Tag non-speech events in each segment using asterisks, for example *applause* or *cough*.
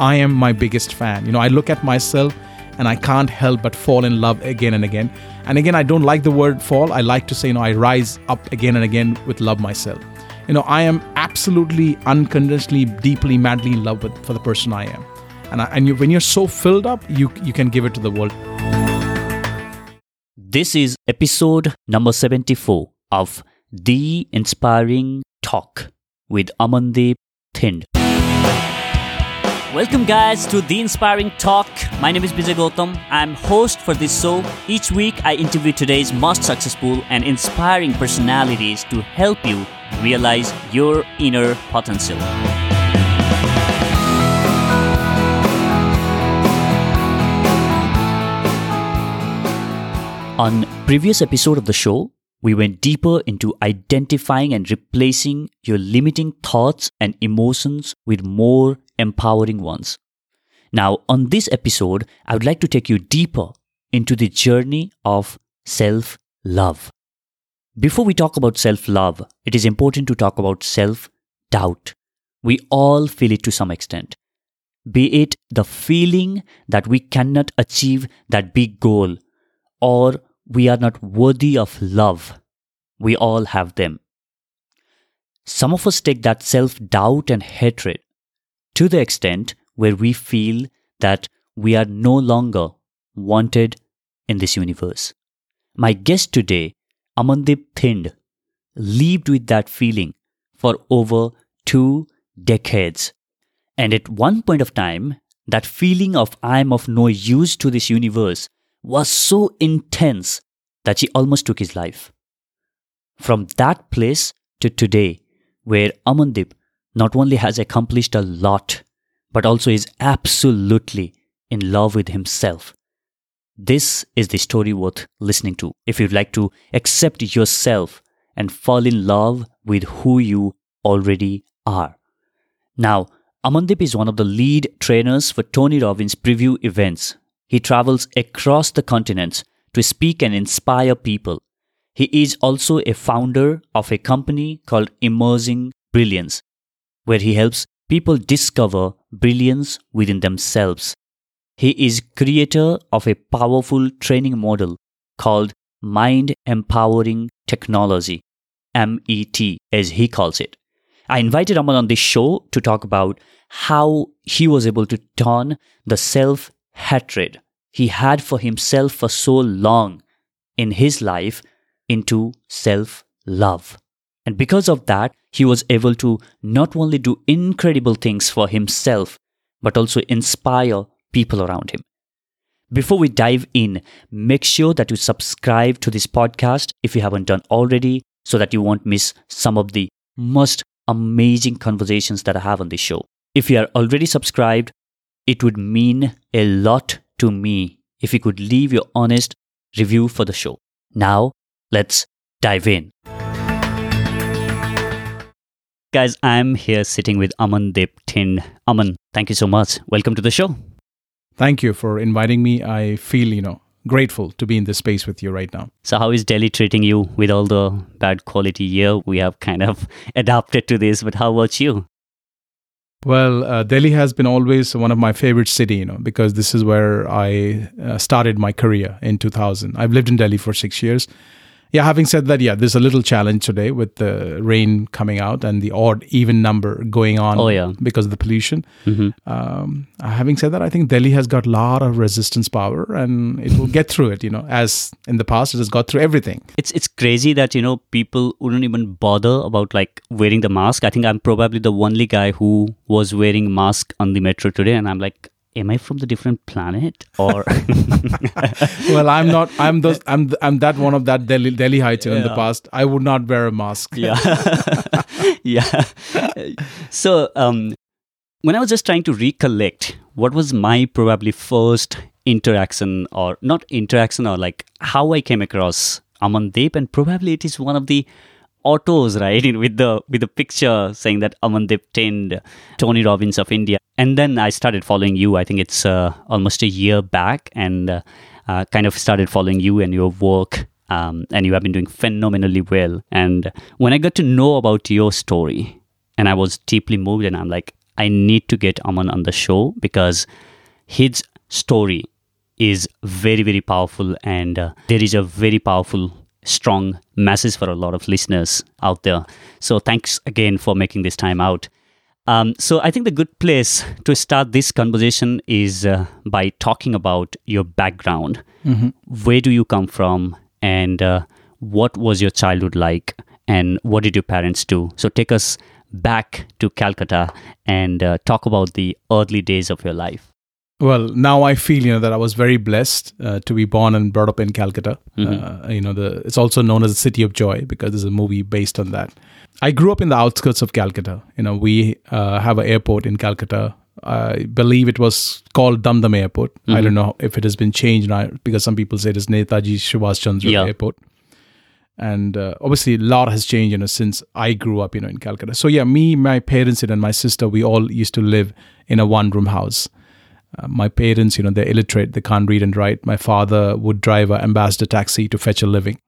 I am my biggest fan. You know, I look at myself and I can't help but fall in love again and again. And again, I don't like the word fall. I like to say, you know, I rise up again and again with love myself. You know, I am absolutely unconditionally, deeply, madly in love with for the person I am. And, I, and you, when you're so filled up, you you can give it to the world. This is episode number 74 of The Inspiring Talk with Amandeep Thind. Welcome, guys, to The Inspiring Talk. My name is Vijay Gautam. I'm host for this show. Each week, I interview today's most successful and inspiring personalities to help you realize your inner potential. On previous episode of the show, we went deeper into identifying and replacing your limiting thoughts and emotions with more empowering ones. Now, on this episode, I would like to take you deeper into the journey of self love. Before we talk about self love, it is important to talk about self doubt. We all feel it to some extent. Be it the feeling that we cannot achieve that big goal or we are not worthy of love. We all have them. Some of us take that self doubt and hatred to the extent where we feel that we are no longer wanted in this universe. My guest today, Amandeep Thind, lived with that feeling for over two decades. And at one point of time, that feeling of I am of no use to this universe was so intense that she almost took his life. From that place to today, where Amandeep not only has accomplished a lot, but also is absolutely in love with himself. This is the story worth listening to if you'd like to accept yourself and fall in love with who you already are. Now, Amandeep is one of the lead trainers for Tony Robbins preview events. He travels across the continents to speak and inspire people. He is also a founder of a company called Emerging Brilliance, where he helps people discover brilliance within themselves. He is creator of a powerful training model called Mind Empowering Technology, MET as he calls it. I invited Aman on this show to talk about how he was able to turn the self hatred he had for himself for so long in his life into self love. And because of that, he was able to not only do incredible things for himself, but also inspire people around him. Before we dive in, make sure that you subscribe to this podcast if you haven't done already, so that you won't miss some of the most amazing conversations that I have on this show. If you are already subscribed, it would mean a lot to me if you could leave your honest review for the show. Now, let's dive in. Guys, I'm here sitting with Amandeep Thind. Aman, thank you so much. Welcome to the show. Thank you for inviting me. I feel, you know, grateful to be in this space with you right now. So, how is Delhi treating you with all the bad quality here? We have kind of *laughs* adapted to this, but how about you? Well, uh, Delhi has been always one of my favorite city, you know, because this is where I uh, started my career in 2000. I've lived in Delhi for six years. Yeah, having said that, yeah, there's a little challenge today with the rain coming out and the odd even number going on Oh, yeah. because of the pollution. Mm-hmm. Um, having said that, I think Delhi has got a lot of resistance power and it will get through it, you know, as in the past it has got through everything. It's it's crazy that you know people wouldn't even bother about like wearing the mask. I think I'm probably the only guy who was wearing mask on the metro today, and I'm like, am I from the different planet or? *laughs* Well, I'm not, I'm those, I'm, I'm that one of that Delhi, Delhi heights in the past. I would not wear a mask. yeah, *laughs* yeah. So um, when I was just trying to recollect, what was my probably first interaction, or not interaction, or like how I came across Amandeep, and probably it is one of the autos, *laughs* right, with the with the picture saying that Amandeep Thind, Tony Robbins of India, and then I started following you. I think it's uh, almost a year back, and uh, uh, kind of started following you and your work. Um, and you have been doing phenomenally well. And when I got to know about your story, and I was deeply moved, and I'm like, I need to get Aman on the show because his story is very, very powerful, and uh, there is a very powerful, strong message for a lot of listeners out there. So, thanks again for making this time out. Um, so, I think the good place to start this conversation is uh, by talking about your background. Where do you come from, and uh, what was your childhood like, and what did your parents do? So, take us back to Calcutta and uh, talk about the early days of your life. Well, now I feel you know that I was very blessed uh, to be born and brought up in Calcutta. Uh, you know, the it's also known as the city of joy because there's a movie based on that. I grew up in the outskirts of Calcutta. You know, we uh, have an airport in Calcutta. I believe it was called Dum Airport. I don't know if it has been changed now because some people say it is Netaji Subhash Chandra Yeah. Airport. And uh, obviously, a lot has changed, you know, since I grew up, you know, in Calcutta. So yeah, me, my parents, and my sister, we all used to live in a one-room house. Uh, my parents, you know, they're illiterate; they can't read and write. My father would drive an ambassador taxi to fetch a living,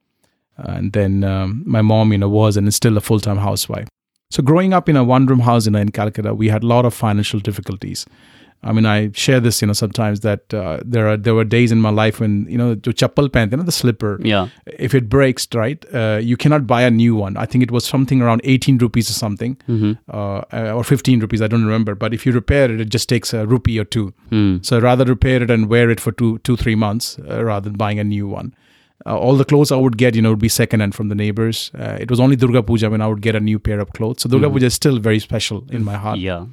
and then um, my mom, you know, was and is still a full-time housewife. So growing up in a one-room house in, in Calcutta, we had a lot of financial difficulties. I mean, I share this, you know, sometimes that uh, there are there were days in my life when you know the chappal pant, you know, the slipper. Yeah. If it breaks, right, uh, you cannot buy a new one. I think it was something around eighteen rupees or something, uh, uh, or fifteen rupees. I don't remember. But if you repair it, it just takes a rupee or two. So I'd rather repair it and wear it for two, two, three months uh, rather than buying a new one. Uh, all the clothes I would get, you know, would be second hand from the neighbors. Uh, it was only Durga Puja when I would get a new pair of clothes. So Durga Puja is still very special in my heart Yeah.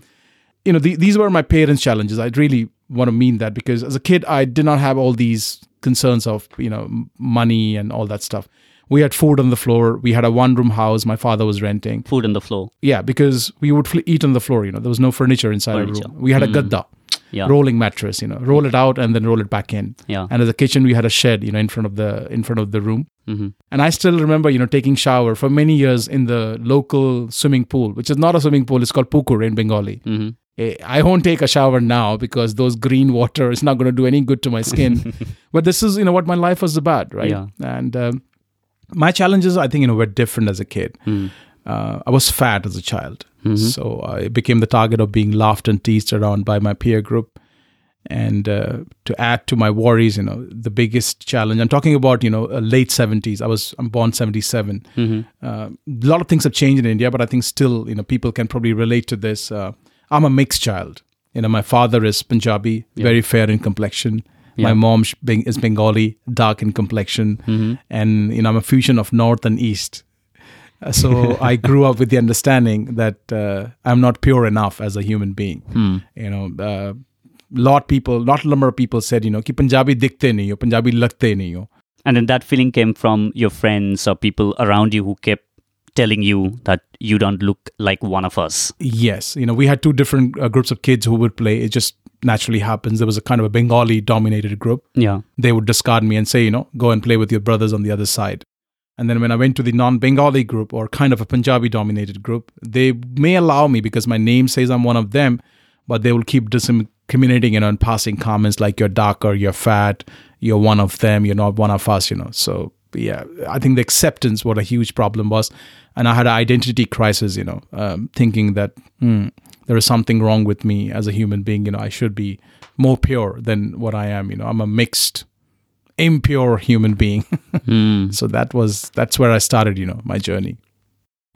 You know, the, these were my parents' challenges. I really want to mean that because as a kid, I did not have all these concerns of, you know, money and all that stuff. We had food on the floor. We had a one room house my father was renting. Food on the floor. Yeah, because we would fl- eat on the floor, you know, there was no furniture inside Furniture. the room. We had a gadda, Yeah. rolling mattress, you know, roll it out and then roll it back in. Yeah. And as a kitchen, we had a shed, you know, in front of the in front of the room. Mhm. And I still remember, you know, taking shower for many years in the local swimming pool, which is not a swimming pool. It's called pukur in Bengali. Mhm. Eh, I won't take a shower now because those green water is not going to do any good to my skin. *laughs* but this is, you know, what my life was about, right? Yeah. And um, my challenges, I think, you know, were different as a kid. Mm. Uh, I was fat as a child, Mm-hmm. so I became the target of being laughed and teased around by my peer group. And uh, to add to my worries, you know, the biggest challenge. I'm talking about, you know, uh, late 70s. I was I'm born 77. Mm-hmm. Uh, a lot of things have changed in India, but I think still, you know, people can probably relate to this. I'm a mixed child. You know, my father is Punjabi, yeah. very fair in complexion. Yeah. My mom is Bengali, dark in complexion, mm-hmm. and you know, I'm a fusion of North and East. Uh, so *laughs* I grew up with the understanding that uh, I'm not pure enough as a human being. Hmm. You know, uh, lot people, lot number of people said, you know, ki Punjabi dikhte nahi ho, Punjabi lagte nahi ho. And then that feeling came from your friends or people around you who kept telling you that you don't look like one of us. Yes, you know, we had two different uh, groups of kids who would play. It just naturally happens. There was a kind of a Bengali dominated group. Yeah. They would discard me and say, you know, go and play with your brothers on the other side. And then when I went to the non Bengali group or kind of a Punjabi dominated group, they may allow me because my name says I'm one of them, but they will keep discriminating, you know, and passing comments like you're darker, you're fat, you're one of them, you're not one of us, you know. So, yeah, I think the acceptance what a huge problem was. And I had an identity crisis, you know, um, thinking that hmm, there is something wrong with me as a human being. You know, I should be more pure than what I am. You know, I'm a mixed, impure human being. *laughs* Hmm. so that was that's where I started. You know, my journey.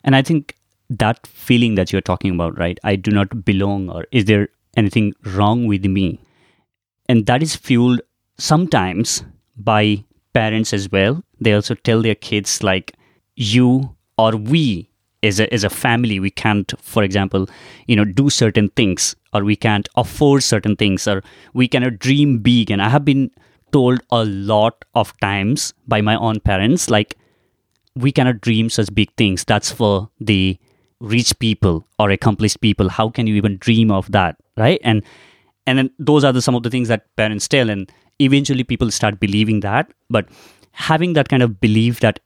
And I think that feeling that you're talking about, right? I do not belong, or is there anything wrong with me? And that is fueled sometimes by parents as well. They also tell their kids, like, you or we as a, as a family, we can't, for example, you know, do certain things, or we can't afford certain things, or we cannot dream big. And I have been told a lot of times by my own parents, like, we cannot dream such big things. That's for the rich people or accomplished people. How can you even dream of that, right? And and then those are the some of the things that parents tell, and eventually people start believing that. But having that kind of belief that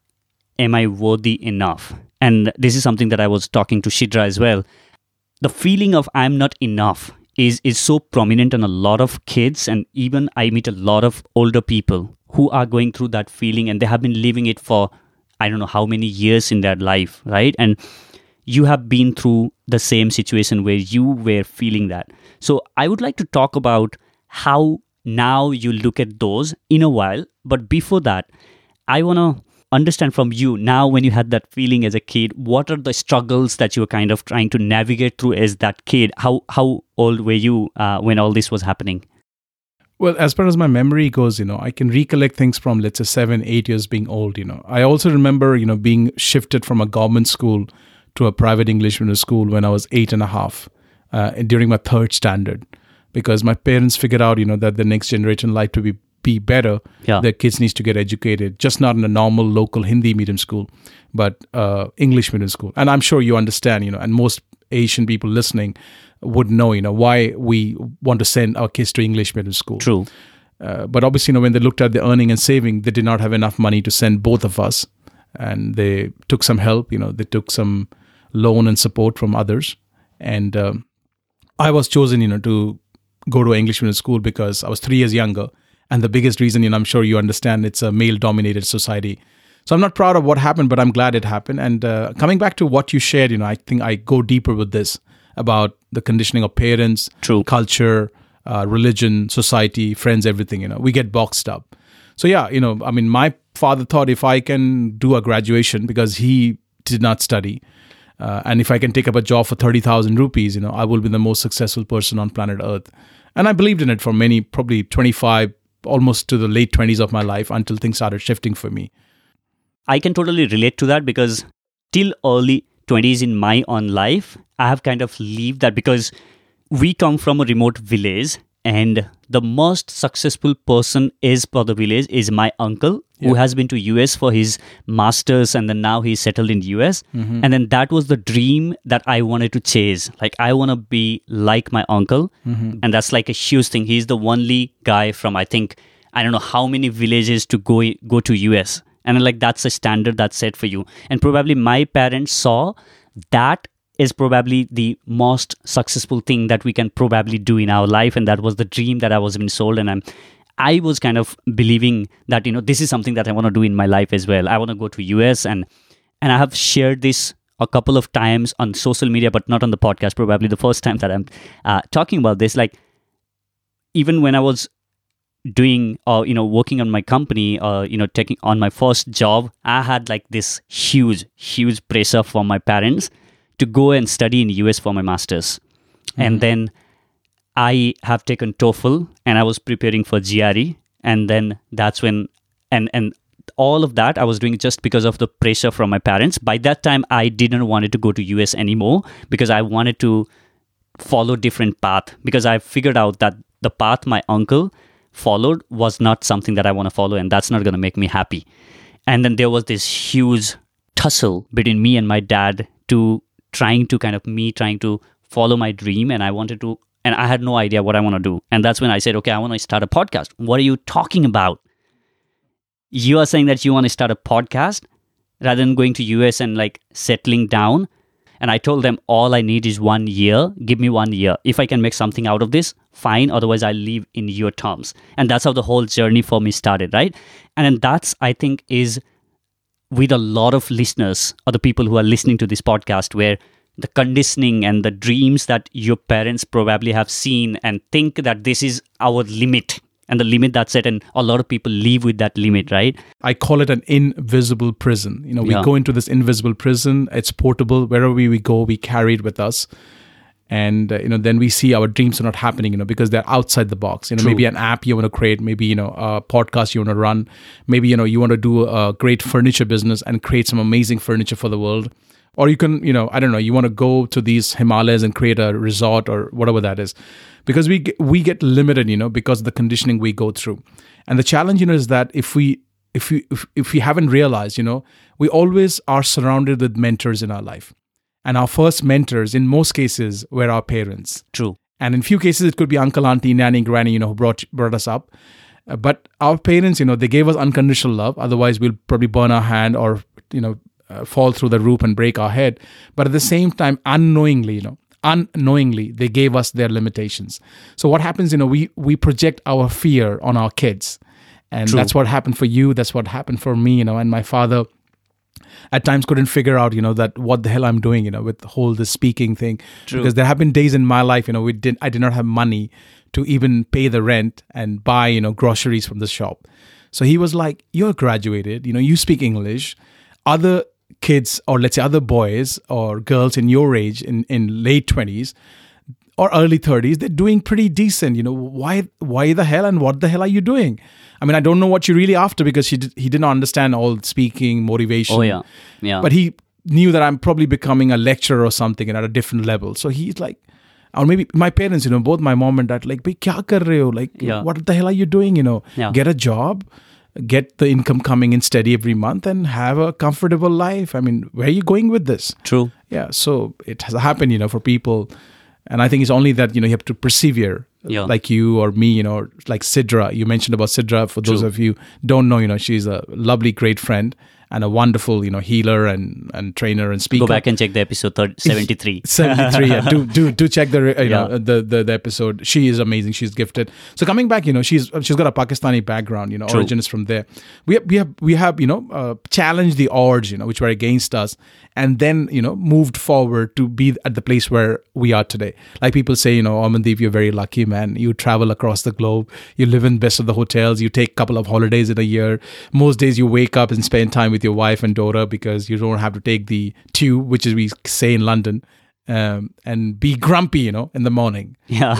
am I worthy enough? And this is something that I was talking to Sidra as well. The feeling of I'm not enough is is so prominent in a lot of kids, and even I meet a lot of older people who are going through that feeling, and they have been living it for I don't know how many years in their life, right? And you have been through the same situation where you were feeling that. So I would like to talk about how now you look at those in a while. But before that, I want to understand from you now when you had that feeling as a kid what are the struggles that you were kind of trying to navigate through as that kid how how old were you uh, when all this was happening well, as far as my memory goes, you know, I can recollect things from let's say seven, eight years being old. You know, I also remember, you know, being shifted from a government school to a private English medium school when I was eight and a half uh, during my third standard, because my parents figured out, you know, that the next generation life to be be better, Yeah. their kids needs to get educated, just not in a normal local Hindi medium school, but uh, English medium school. And I'm sure you understand, you know, and most Asian people listening would know, you know, why we want to send our kids to English medium school. true Uh, but obviously, you know, when they looked at the earning and saving, they did not have enough money to send both of us, and they took some help. You know, they took some loan and support from others, and um, I was chosen, you know, to go to English medium school because I was three years younger, and the biggest reason, you know, I'm sure you understand, it's a male-dominated society. So I'm not proud of what happened, but I'm glad it happened. And uh, coming back to what you shared, you know, I think I go deeper with this about the conditioning of parents, True. culture, uh, religion, society, friends, everything. You know, we get boxed up. So yeah, you know, I mean, my father thought if I can do a graduation because he did not study, uh, and if I can take up a job for thirty thousand rupees, you know, I will be the most successful person on planet Earth. And I believed in it for many, probably twenty five, almost to the late twenties of my life until things started shifting for me. I can totally relate to that because till early 20s in my own life, I have kind of lived that because we come from a remote village and the most successful person is for the village is my uncle who has been to US for his masters and then now he's settled in US mm-hmm. and then that was the dream that I wanted to chase. Like I want to be like my uncle. Mm-hmm. And that's like a huge thing. He's the only guy from I think I don't know how many villages to go go to US and like that's a standard that's set for you. And probably my parents saw that is probably the most successful thing that we can probably do in our life. And that was the dream that i was being sold. And i'm i was kind of believing that you know this is something that i want to do in my life as well. I want to go to us and and i have shared this a couple of times on social media but not on the podcast. Probably the first time that i'm uh, talking about this. Like even when i was doing or you know working on my company or you know taking on my first job i had like this huge huge pressure from my parents to go and study in us for my masters. And mm-hmm. then i have taken toefl and i was preparing for gre and then that's when and and all of that i was doing just because of the pressure from my parents. By that time i didn't want to go to us anymore because i wanted to follow different path. Because i figured out that the path my uncle followed was not something that i want to follow and that's not going to make me happy. And then there was this huge tussle between me and my dad to trying to kind of me trying to follow my dream and i wanted to and i had no idea what i want to do. And that's when i said okay i want to start a podcast. What are you talking about? You are saying that you want to start a podcast rather than going to us and like settling down? And i told them all i need is one year. Give me one year. If i can make something out of this fine. Otherwise i'll leave in your terms. And that's how the whole journey for me started right? And then that's i think is with a lot of listeners or the people who are listening to this podcast where the conditioning and the dreams that your parents probably have seen and think that this is our limit and the limit that's set and a lot of people live with that limit right I call it an invisible prison. You know, we Yeah. go into this invisible prison. It's portable. Wherever we, we go, we carry it with us. And, uh, you know, then we see our dreams are not happening, you know, because they're outside the box. You know, True. maybe an app you want to create, maybe, you know, a podcast you want to run, maybe, you know, you want to do a great furniture business and create some amazing furniture for the world. Or you can, you know, I don't know, you want to go to these Himalayas and create a resort or whatever that is. Because we get, we get limited, you know, because of the conditioning we go through. And the challenge, you know, is that if we if we if, if we haven't realized you know we always are surrounded with mentors in our life and our first mentors in most cases were our parents. True. And in few cases it could be uncle auntie nanny granny you know who brought brought us up. Uh, but our parents you know they gave us unconditional love. Otherwise we'll probably burn our hand or you know uh, fall through the roof and break our head. But at the same time unknowingly you know unknowingly they gave us their limitations. So what happens you know we we project our fear on our kids. And True. that's what happened for you. That's what happened for me you know and my father at times couldn't figure out, you know, that what the hell I'm doing, you know, with the whole the speaking thing. True. Because there have been days in my life, you know, we did I did not have money to even pay the rent and buy, you know, groceries from the shop. So he was like, You're graduated, you know, you speak English. Other kids or let's say other boys or girls in your age in, in late 20s or early 30s they're doing pretty decent you know why why the hell and what the hell are you doing i mean i don't know what you're really after because he, did, he didn't understand all speaking motivation Oh yeah, yeah. but he knew that i'm probably becoming a lecturer or something and at a different level so he's like or maybe my parents you know both my mom and dad like "Bhai, kya kar rahe ho? like Yeah. what the hell are you doing you know Yeah. get a job get the income coming in steady every month and have a comfortable life i mean where are you going with this True. yeah so it has happened you know for people and i think it's only that you know you have to persevere. Yeah. like you or me you know like sidra. You mentioned about sidra for those of you don't know you know she's a lovely great friend and a wonderful you know healer and and trainer and speaker. Go back and check the episode thir- 73. *laughs* 73 yeah. Do do do check the you know Yeah. the, the the episode. She is amazing. She's gifted. So coming back you know she's she's got a pakistani background you know True. origin is from there. We have, we have we have you know uh, challenged the odds you know which were against us and then you know moved forward to be at the place where we are today. Like people say you know Amandeep you're very lucky man. You travel across the globe. You live in best of the hotels. You take a couple of holidays in a year. Most days you wake up and spend time with your wife and daughter because you don't have to take the tube which is we say in london um, and be grumpy you know in the morning Yeah.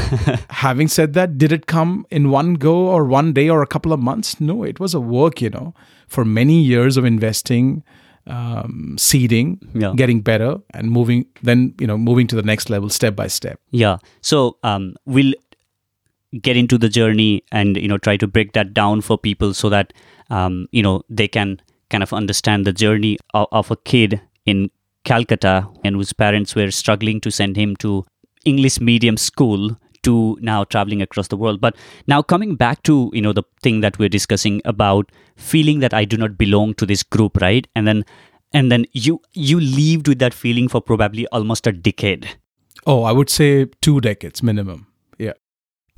*laughs* having said that did it come in one go or one day or a couple of months no it was a work you know for many years of investing um, seeding Yeah. getting better and moving then you know moving to the next level step by step Yeah. So um, we'll get into the journey and you know try to break that down for people so that um, you know they can kind of understand the journey of, of a kid in Calcutta and whose parents were struggling to send him to English medium school to now traveling across the world. But now coming back to you know the thing that we're discussing about feeling that I do not belong to this group, right? And then and then you you lived with that feeling for probably almost a decade. oh i would say two decades minimum yeah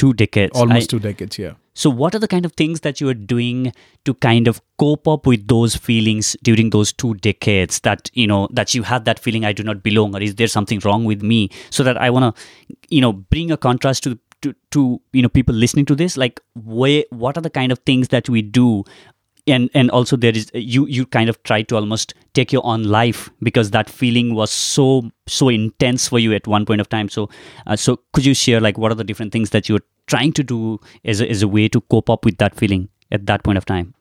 two decades. almost I- two decades yeah so, what are the kind of things that you are doing to kind of cope up with those feelings during those two decades? That you know that you had that feeling I do not belong, or is there something wrong with me? So that I want to, you know, bring a contrast to to to you know people listening to this. Like, where what are the kind of things that we do? And, and also there is you you kind of try to almost take your own life because that feeling was so so intense for you at one point of time so uh, so could you share like what are the different things that you're trying to do as a, as a way to cope up with that feeling at that point of time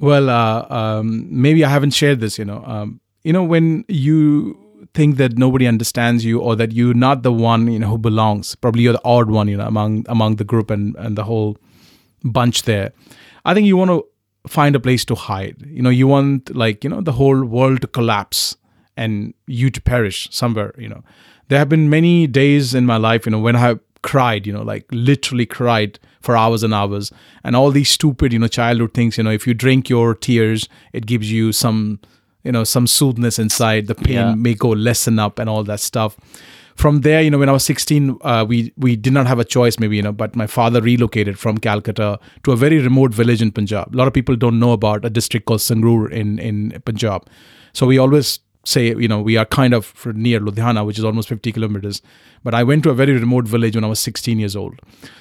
Well, uh, um, maybe I haven't shared this. You know, um, you know when you think that nobody understands you or that you're not the one you know who belongs. Probably you're the odd one, you know, among among the group and and the whole bunch there. I think you want to find a place to hide. You know, you want like you know the whole world to collapse and you to perish somewhere. You know, there have been many days in my life, you know, when I cried, you know, like literally cried for hours and hours, and all these stupid, you know, childhood things. You know, if you drink your tears, it gives you some, you know, some soothness inside. The pain Yeah. may go lessen up and all that stuff. From there, you know, when I was 16, uh, we we did not have a choice, maybe, you know, but my father relocated from Calcutta to a very remote village in Punjab. A lot of people don't know about a district called Sangrur in in Punjab. So we always say, you know, we are kind of for near Ludhiana, which is almost 50 kilometers. But I went to a very remote village when I was 16 years old.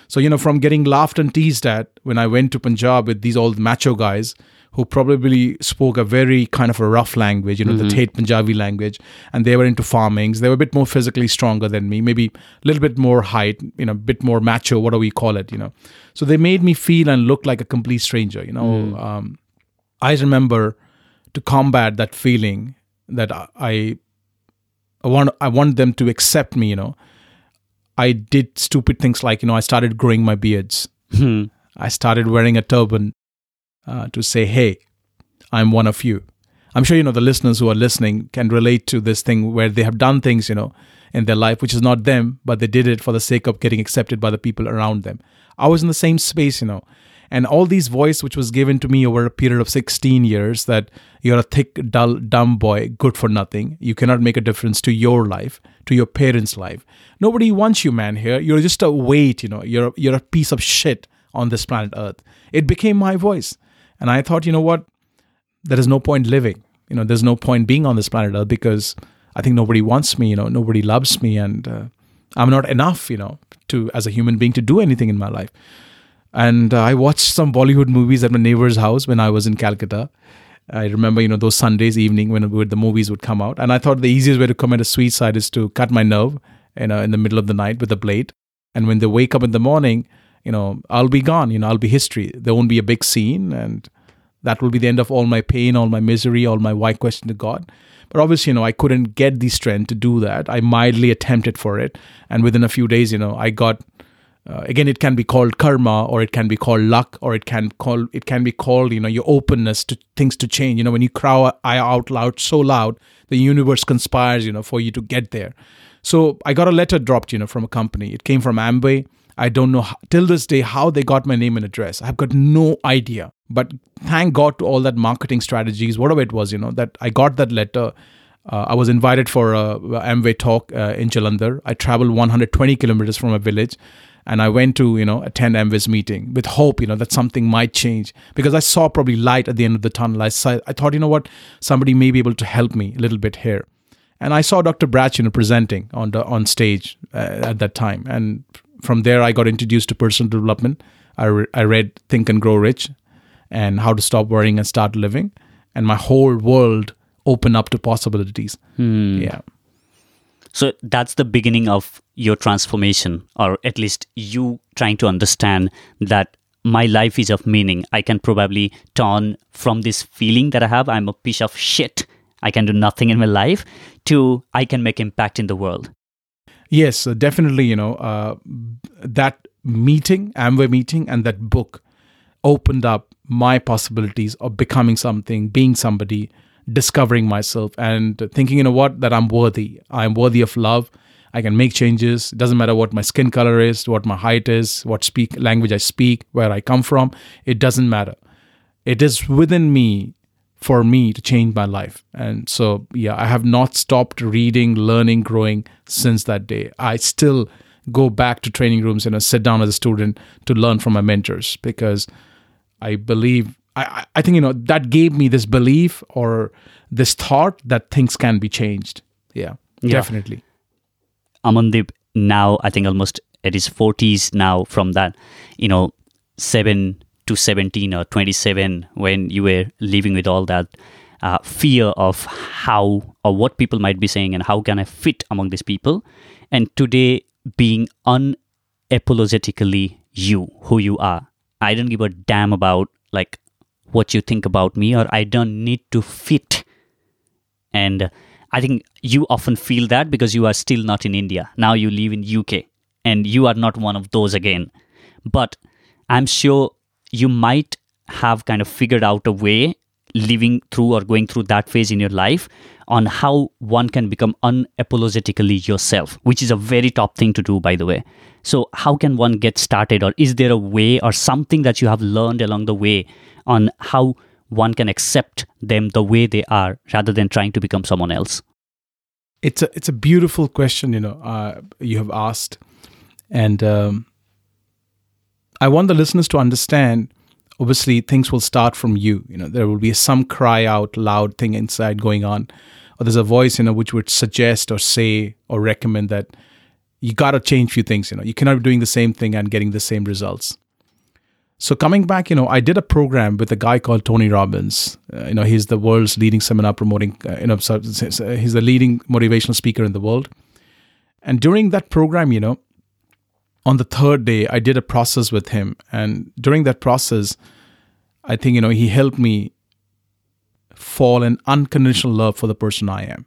So, you know, from getting laughed and teased at when I went to Punjab with these old macho guys who probably spoke a very kind of a rough language, you know, the Tate Punjabi language, and they were into farmings. They were a bit more physically stronger than me, maybe a little bit more height, you know, a bit more macho, what do we call it, you know. So they made me feel and look like a complete stranger, you know. Um, I remember to combat that feeling that I, I want I want them to accept me, you know. I did stupid things like, you know, I started growing my beards. Hmm. I started wearing a turban uh, to say, hey, I'm one of you. I'm sure, you know, the listeners who are listening can relate to this thing where they have done things, you know, in their life, which is not them, but they did it for the sake of getting accepted by the people around them. I was in the same space, you know, and all these voice which was given to me over a period of 16 years that you're a thick, dull, dumb boy, good for nothing. You cannot make a difference to your life, to your parents' life. Nobody wants you, man, here. You're just a weight, you know, you're, you're a piece of shit on this planet Earth. It became my voice. And I thought, you know what? There is no point living you know, there's no point being on this planet Earth because I think nobody wants me, you know, nobody loves me, and uh, I'm not enough, you know, to as a human being to do anything in my life. And uh, I watched some Bollywood movies at my neighbor's house when I was in Calcutta. I remember, you know, those Sundays evening when the movies would come out, and I thought the easiest way to commit a suicide is to cut my nerve, you know, in the middle of the night with a blade. And when they wake up in the morning, you know, I'll be gone. You know, I'll be history. There won't be a big scene, and that will be the end of all my pain, all my misery, all my why question to God. But obviously, you know, I couldn't get the strength to do that. I mildly attempted for it, and within a few days, you know, I got uh, again it can be called karma or it can be called luck or it can call it can be called you know your openness to things to change. You know when you cry out loud so loud the universe conspires you know for you to get there. So i got a letter dropped you know from a company. It came from amway. I don't know how, till this day how they got my name and address. I've got no idea. But thank god to all that marketing strategies whatever it was you know that i got that letter. Uh, I was invited for a Amway talk uh, in Jalandhar. I traveled 120 kilometers from a village and I went to you know attend Amway's meeting with hope you know that something might change because I saw probably light at the end of the tunnel. I saw, I thought you know what somebody may be able to help me a little bit here, and I saw Dr. Bratch you know presenting on the on stage uh, at that time, and from there I got introduced to personal development. I re- I read Think and Grow Rich, and How to Stop Worrying and Start Living, and my whole world opened up to possibilities. Hmm. Yeah. So that's the beginning of your transformation, or at least you trying to understand that my life is of meaning. I can probably turn from this feeling that I have, I'm a piece of shit, I can do nothing in my life, to I can make impact in the world. Yes, definitely. You know, uh, that meeting, Amway meeting, and that book opened up my possibilities of becoming something, being somebody, discovering myself and thinking, you know what, that I'm worthy. I'm worthy of love. I can make changes. It doesn't matter what my skin color is, what my height is, what speak language I speak, where I come from. It doesn't matter. It is within me for me to change my life. And so, yeah, I have not stopped reading, learning, growing since that day. I still go back to training rooms and you know, sit down as a student to learn from my mentors because I believe I, I think you know that gave me this belief or this thought that things can be changed. Yeah, yeah. definitely. Amandeep now I think almost at his forties now from that you know seven to seventeen or twenty seven when you were living with all that uh, fear of how or what people might be saying and how can I fit among these people, and today being unapologetically you who you are. I don't give a damn about like what you think about me or I don't need to fit. And I think you often feel that because you are still not in India. Now you live in UK and you are not one of those again. But I'm sure you might have kind of figured out a way living through or going through that phase in your life on how one can become unapologetically yourself, which is a very top thing to do, by the way. So, how can one get started, or is there a way or something that you have learned along the way on how one can accept them the way they are rather than trying to become someone else? It's a it's a beautiful question, you know, uh, you have asked, and um, I want the listeners to understand. Obviously, things will start from you. You know, there will be some cry out loud thing inside going on, or there's a voice, you know, which would suggest or say or recommend that you got to change few things. You know, you cannot be doing the same thing and getting the same results. So coming back, you know, I did a program with a guy called Tony Robbins. Uh, you know, he's the world's leading seminar promoting. Uh, you know, he's the leading motivational speaker in the world. And during that program, you know, on the third day, I did a process with him, and during that process, I think you know he helped me fall in unconditional love for the person I am.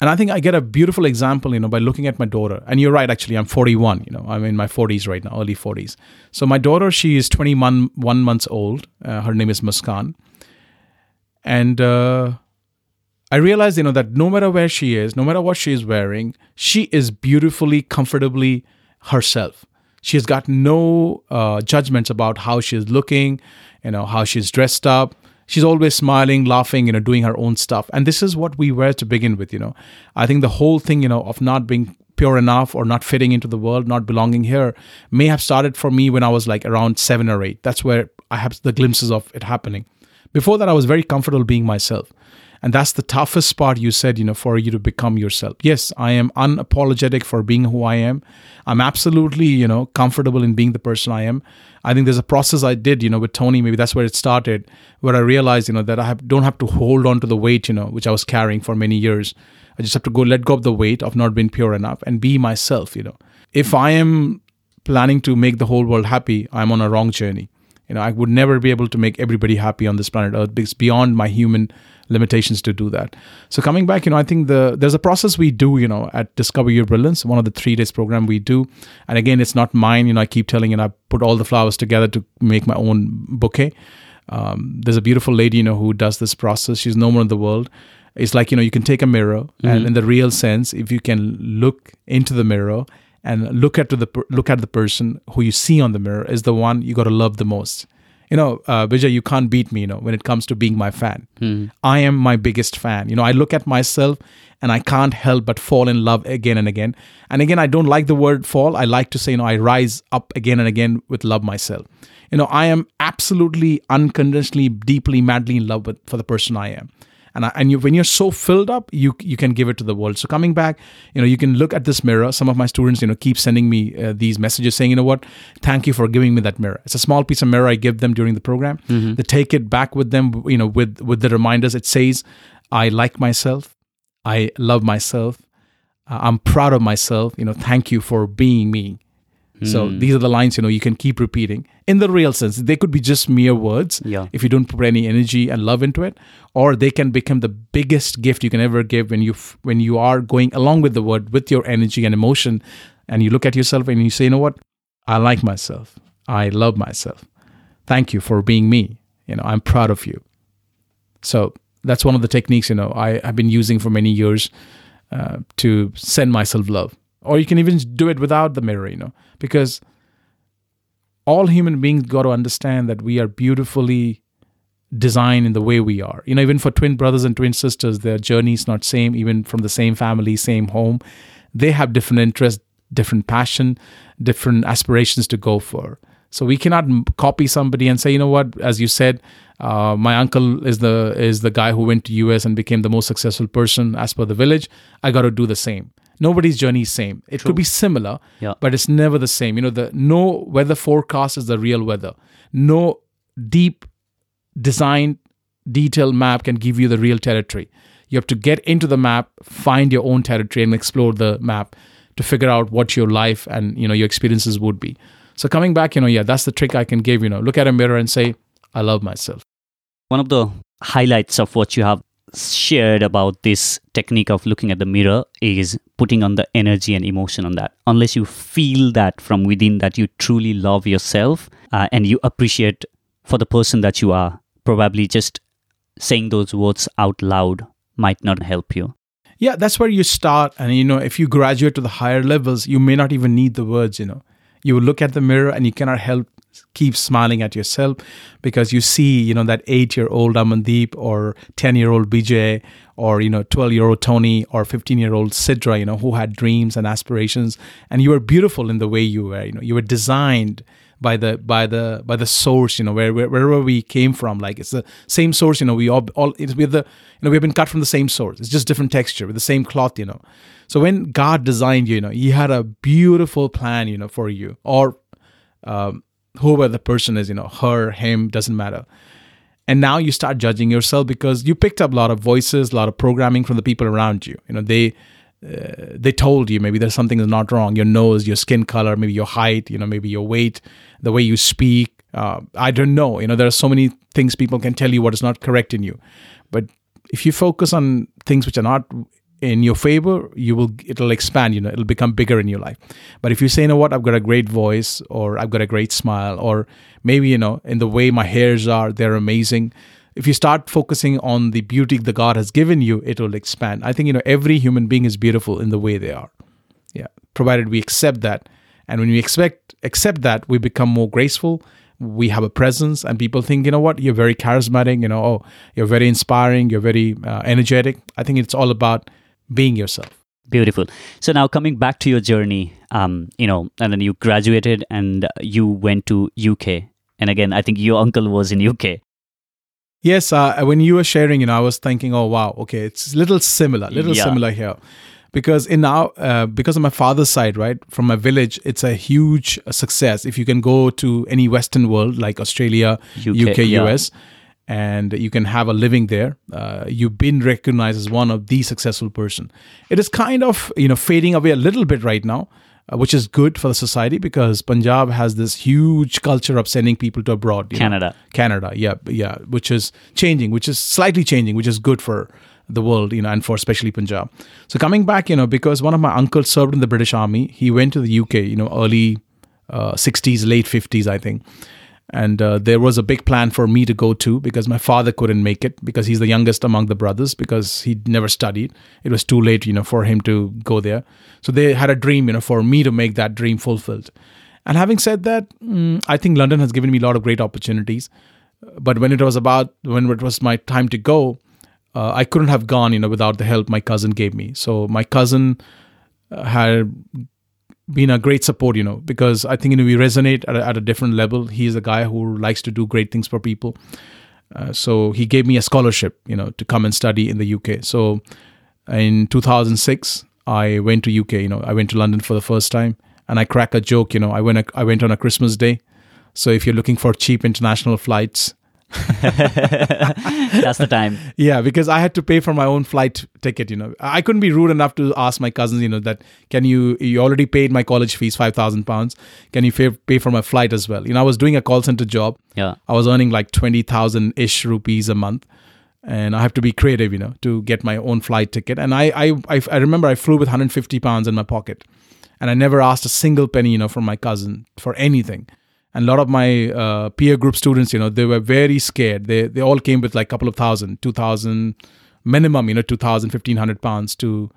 And I think I get a beautiful example, you know, by looking at my daughter. And you're right, actually, I'm 41, you know, I'm in my 40s right now, early 40s. So my daughter, she is 21 one months old. Uh, her name is Muskan. And uh, I realized, you know, that no matter where she is, no matter what she is wearing, she is beautifully, comfortably herself. She has got no uh, judgments about how she is looking, you know, how she's dressed up she's always smiling laughing you know doing her own stuff and this is what we were to begin with you know i think the whole thing you know of not being pure enough or not fitting into the world not belonging here may have started for me when i was like around 7 or 8 that's where i have the glimpses of it happening Before that, I was very comfortable being myself. And that's the toughest part you said, you know, for you to become yourself. Yes, I am unapologetic for being who I am. I'm absolutely, you know, comfortable in being the person I am. I think there's a process I did, you know, with Tony. Maybe that's where it started, where I realized, you know, that I have, don't have to hold on to the weight, you know, which I was carrying for many years. I just have to go let go of the weight of not being pure enough and be myself, you know. If I am planning to make the whole world happy, I'm on a wrong journey. You know, I would never be able to make everybody happy on this planet Earth because beyond my human limitations to do that. So coming back, you know, I think the there's a process we do, you know, at Discover Your Brilliance, one of the three days program we do. And again, it's not mine. You know, I keep telling you, know, I put all the flowers together to make my own bouquet. Um, there's a beautiful lady, you know, who does this process. She's no more in the world. It's like you know, you can take a mirror, mm-hmm. and in the real sense, if you can look into the mirror and look at the look at the person who you see on the mirror is the one you got to love the most you know, uh, Vijay, you can't beat me, you know, when it comes to being my fan. Hmm. I am my biggest fan. You know, I look at myself and I can't help but fall in love again and again. And again, I don't like the word fall. I like to say, you know, I rise up again and again with love myself. You know, I am absolutely unconditionally, deeply, madly in love with for the person I am and I, and you, when you're so filled up you you can give it to the world. So coming back you know you can look at this mirror. Some of my students you know keep sending me uh, these messages saying you know what? Thank you for giving me that mirror. It's a small piece of mirror i give them during the program. Mm-hmm. they take it back with them you know with with the reminders. It says i like myself. I love myself. I'm proud of myself. You know thank you for being me so Hmm. these are the lines you know you can keep repeating in the real sense. They could be just mere words Yeah. if you don't put any energy and love into it, or they can become the biggest gift you can ever give when you when you are going along with the word with your energy and emotion, and you look at yourself and you say, you know what, I like myself, I love myself. Thank you for being me. You know, I'm proud of you. So that's one of the techniques you know I have been using for many years uh, to send myself love. Or you can even do it without the mirror, you know, because all human beings got to understand that we are beautifully designed in the way we are. You know, even for twin brothers and twin sisters, their journey is not same, even from the same family, same home. They have different interests, different passion, different aspirations to go for. So we cannot copy somebody and say, you know what, as you said, uh, my uncle is the is the guy who went to US and became the most successful person as per the village. I got to do the same. Nobody's journey is same. It could be similar, Yeah. but it's never the same. You know, the no weather forecast is the real weather. No deep designed detailed map can give you the real territory. You have to get into the map, find your own territory, and explore the map to figure out what your life and you know your experiences would be. So coming back, you know, yeah, that's the trick I can give. You know, look at a mirror and say, "I love myself." One of the highlights of what you have shared about this technique of looking at the mirror is putting on the energy and emotion on that. Unless you feel that from within that you truly love yourself uh, and you appreciate for the person that you are, probably just saying those words out loud might not help you. Yeah, that's where you start. And, you know, if you graduate to the higher levels, you may not even need the words, you know. You look at the mirror and you cannot help keep smiling at yourself because you see, you know, that eight year old Amandeep or 10 year old Vijay or, you know, 12 year old Tony or 15 year old Sidra, you know, who had dreams and aspirations. And you were beautiful in the way you were, you know, you were designed by the by the by the source you know where, where wherever we came from. Like it's the same source you know we all all it's with the you know we've been cut from the same source. It's just different texture with the same cloth you know. So when god designed you you know he had a beautiful plan you know for you or um, whoever the person is you know her him doesn't matter. And now you start judging yourself because you picked up a lot of voices a lot of programming from the people around you. You know they uh, they told you maybe there's something that's not wrong. Your nose your skin color maybe your height you know maybe your weight the way you speak. Uh, i don't know. You know there are so many things people can tell you what is not correct in you. But if you focus on things which are not in your favor you will it'll expand you know it'll become bigger in your life. But if you say you know what? I've got a great voice or i've got a great smile or maybe you know in the way my hairs are they're amazing. If you start focusing on the beauty that god has given you it will expand. I think you know every human being is beautiful in the way they are. Yeah. Provided we accept that. And when we expect accept that we become more graceful. We have a presence and people think you know what? You're very charismatic. You know oh you're very inspiring. You're very uh, energetic. I think it's all about being yourself Beautiful. So now coming back to your journey, um, you know, and then you graduated and you went to UK, and again, I think your uncle was in UK. Yes, uh, when you were sharing, you know, I was thinking, oh wow, okay, it's a little similar, little Yeah. similar here, because in now, uh, because of my father's side, right, from my village, it's a huge success. If you can go to any Western world like Australia, UK, UK, yeah. US, and you can have a living there, uh, you've been recognized as one of the successful person. It is kind of you know fading away a little bit right now. Uh, which is good for the society because Punjab has this huge culture of sending people to abroad. you know. Canada. Canada, yeah, yeah, which is changing, which is slightly changing, which is good for the world, you know, and for especially Punjab. So coming back, you know, because one of my uncles served in the British Army, he went to the UK, you know, early uh, 60s, late 50s, I think. And uh, there was a big plan for me to go to because my father couldn't make it because he's the youngest among the brothers because he never studied. It was too late, you know, for him to go there. So they had a dream, you know, for me to make that dream fulfilled. And having said that, mm, I think London has given me a lot of great opportunities. But when it was about when it was my time to go, uh, I couldn't have gone, you know, without the help my cousin gave me. So my cousin uh, had been a great support, you know, because I think you know we resonate at a, at a different level. He's a guy who likes to do great things for people. Uh, so he gave me a scholarship, you know, to come and study in the UK. So in 2006, I went to UK. You know, I went to London for the first time, and I crack a joke. You know, I went I went on a Christmas day. So if you're looking for cheap international flights, *laughs* That's the time. yeah, because I had to pay for my own flight ticket. You know, I couldn't be rude enough to ask my cousins. You know, that can you you already paid my college fees five thousand pounds? Can you pay, for my flight as well? You know, I was doing a call center job. Yeah. I was earning like twenty thousand ish rupees a month, and I have to be creative. You know, to get my own flight ticket. And I I I, I remember I flew with hundred fifty pounds in my pocket, and I never asked a single penny. You know, from my cousin for anything and a lot of my uh, peer group students you know they were very scared. They they all came with like a couple of thousand two thousand minimum you know 2000 1500 pounds to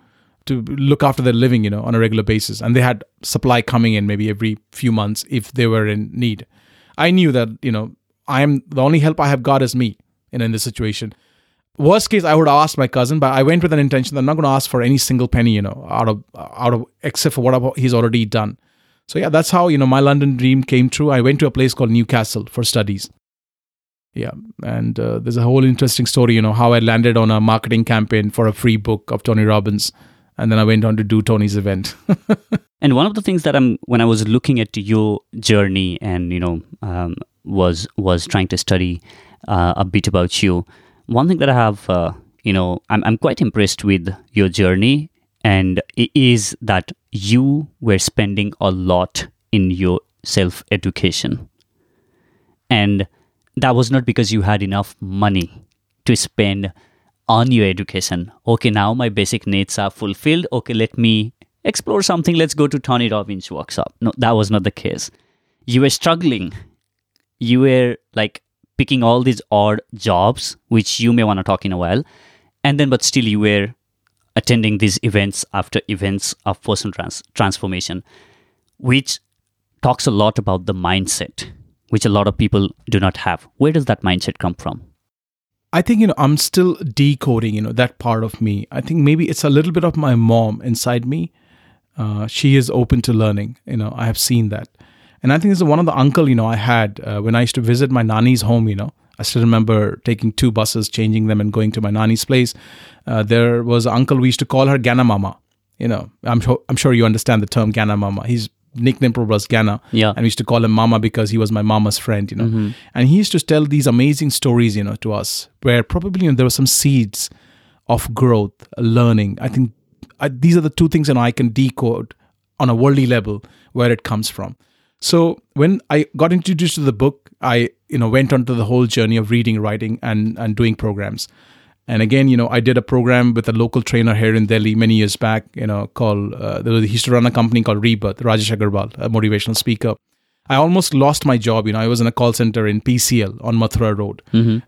to look after their living you know on a regular basis. And they had supply coming in maybe every few months if they were in need. I knew that you know i am the only help i have got is me know in this situation. Worst case i would ask my cousin but i went with an intention that i'm not going to ask for any single penny you know out of out of except for what he's already done so yeah, that's how you know my London dream came true. I went to a place called Newcastle for studies. Yeah, and uh, there's a whole interesting story. You know how I landed on a marketing campaign for a free book of Tony Robbins, and then I went on to do Tony's event. *laughs* And one of the things that I'm when I was looking at your journey and you know um, was was trying to study uh, a bit about you. One thing that I have uh, you know I'm I'm quite impressed with your journey, and it is that you were spending a lot in your self education, and that was not because you had enough money to spend on your education. Okay, now my basic needs are fulfilled. Okay, let me explore something. Let's go to Tony Robbins workshop. No, that was not the case. You were struggling. You were like picking all these odd jobs, which you may want to talk in a while. And then, but still, you were attending these events after events of personal trans- transformation, which talks a lot about the mindset, which a lot of people do not have. Where does that mindset come from? I think you know I'm still decoding you know that part of me. I think maybe it's a little bit of my mom inside me. Uh, she is open to learning. You know, I have seen that, and I think is one of the uncle you know I had uh, when I used to visit my nanny's home. You know, I still remember taking two buses, changing them, and going to my nani's place. Uh, there was an uncle we used to call her Gana Mama. You know, I'm sure I'm sure you understand the term Gana Mama. His nickname probably was Gana, Yeah. and we used to call him Mama because he was my mama's friend. You know, and he used to tell these amazing stories. You know, to us where probably you know, there were some seeds of growth, learning. I think I, these are the two things you know I can decode on a worldly level where it comes from. So when I got introduced to the book, I you know went on to the whole journey of reading, writing, and and doing programs. And again, you know, I did a program with a local trainer here in Delhi many years back. You know, called uh, there was, he used to run a company called Rebirth. Rajesh Agarwal, a motivational speaker. I almost lost my job. You know, I was in a call center in PCL on Mathura Road,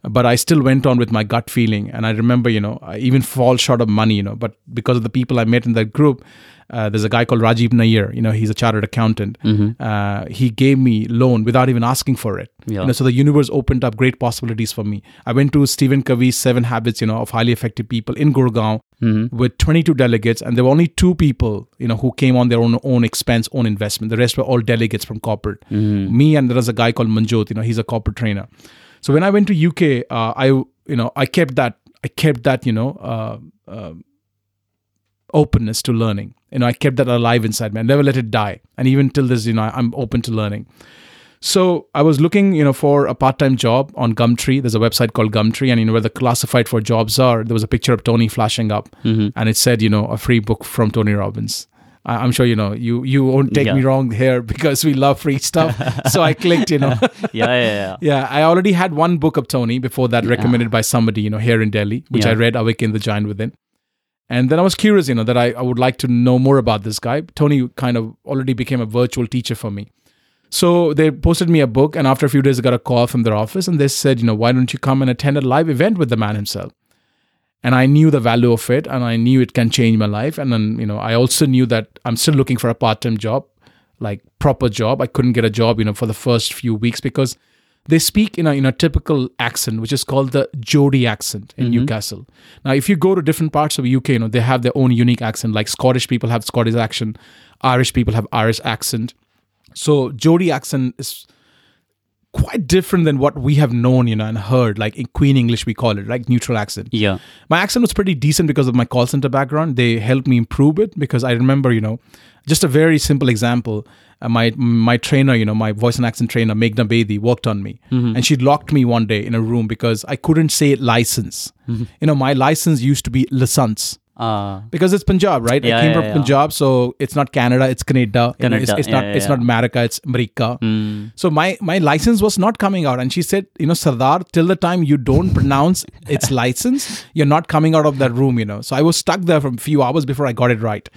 but I still went on with my gut feeling. And I remember, you know, I even fall short of money. You know, but because of the people I met in that group, uh, there's a guy called Rajiv Nair. You know, he's a chartered accountant. Uh, he gave me loan without even asking for it. Yeah. You know, so the universe opened up great possibilities for me. I went to Stephen Covey's Seven Habits, you know, of highly effective people in Gurgaon with 22 delegates, and there were only two people, you know, who came on their own own expense, own investment. The rest were all delegates from corporate. Me and there was a guy called Manjot. You know, he's a corporate trainer. So when I went to UK, uh, I you know I kept that I kept that you know uh, uh, openness to learning. You know I kept that alive inside me. I never let it die. And even till this, you know I'm open to learning. So I was looking, you know, for a part-time job on Gumtree. There's a website called Gumtree, and you know where the classified for jobs are. There was a picture of Tony flashing up, mm-hmm. and it said, you know, a free book from Tony Robbins. I- I'm sure you know you you won't take Yeah. me wrong here *laughs* because we love free stuff. *laughs* so I clicked, you know. *laughs* yeah, yeah, yeah. Yeah, I already had one book of Tony before that recommended by somebody, you know, here in Delhi, which Yeah. I read, Awaken the Giant Within. And then I was curious, you know, that I, I would like to know more about this guy. Tony kind of already became a virtual teacher for me. So they posted me a book, and after a few days, I got a call from their office, and they said, you know, why don't you come and attend a live event with the man himself? And I knew the value of it, and I knew it can change my life. And then, you know, I also knew that I'm still looking for a part-time job, like proper job. I couldn't get a job, you know, for the first few weeks because they speak in a in a typical accent, which is called the Geordie accent in mm-hmm. Newcastle. Now, if you go to different parts of the UK, you know, they have their own unique accent. Like Scottish people have Scottish accent, Irish people have Irish accent. So Geordie accent is quite different than what we have known, you know, and heard. Like in Queen English, we call it like neutral accent. Yeah. My accent was pretty decent because of my call center background. They helped me improve it because I remember, you know, just a very simple example. My my trainer, you know, my voice and accent trainer, Meghna Bedi, worked on me, and she locked me one day in a room because I couldn't say license. You know, my license used to be license Uh, because it's Punjab, right? Yeah, I came yeah, from yeah. Punjab, so it's not Canada, it's Canada. Know, it's, Canada, it's not it's not. America, it's America. mm, So my my license was not coming out, and she said, you know, Sardar, till the time you don't pronounce its *laughs* license, you're not coming out of that room, you know. So I was stuck there for a few hours before I got it right.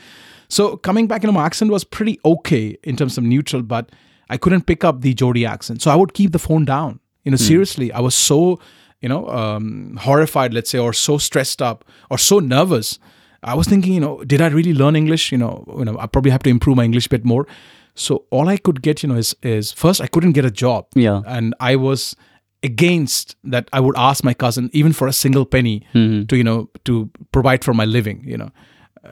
So coming back, you know, my accent was pretty okay in terms of neutral, but I couldn't pick up the Geordie accent. So I would keep the phone down. You know, seriously, I was so, you know, um, horrified, let's say, or so stressed up, or so nervous. I was thinking, you know, did I really learn English? You know, you know, I probably have to improve my English a bit more. So all I could get, you know, is is first I couldn't get a job. Yeah. And I was against that I would ask my cousin even for a single penny to, you know, to provide for my living, you know.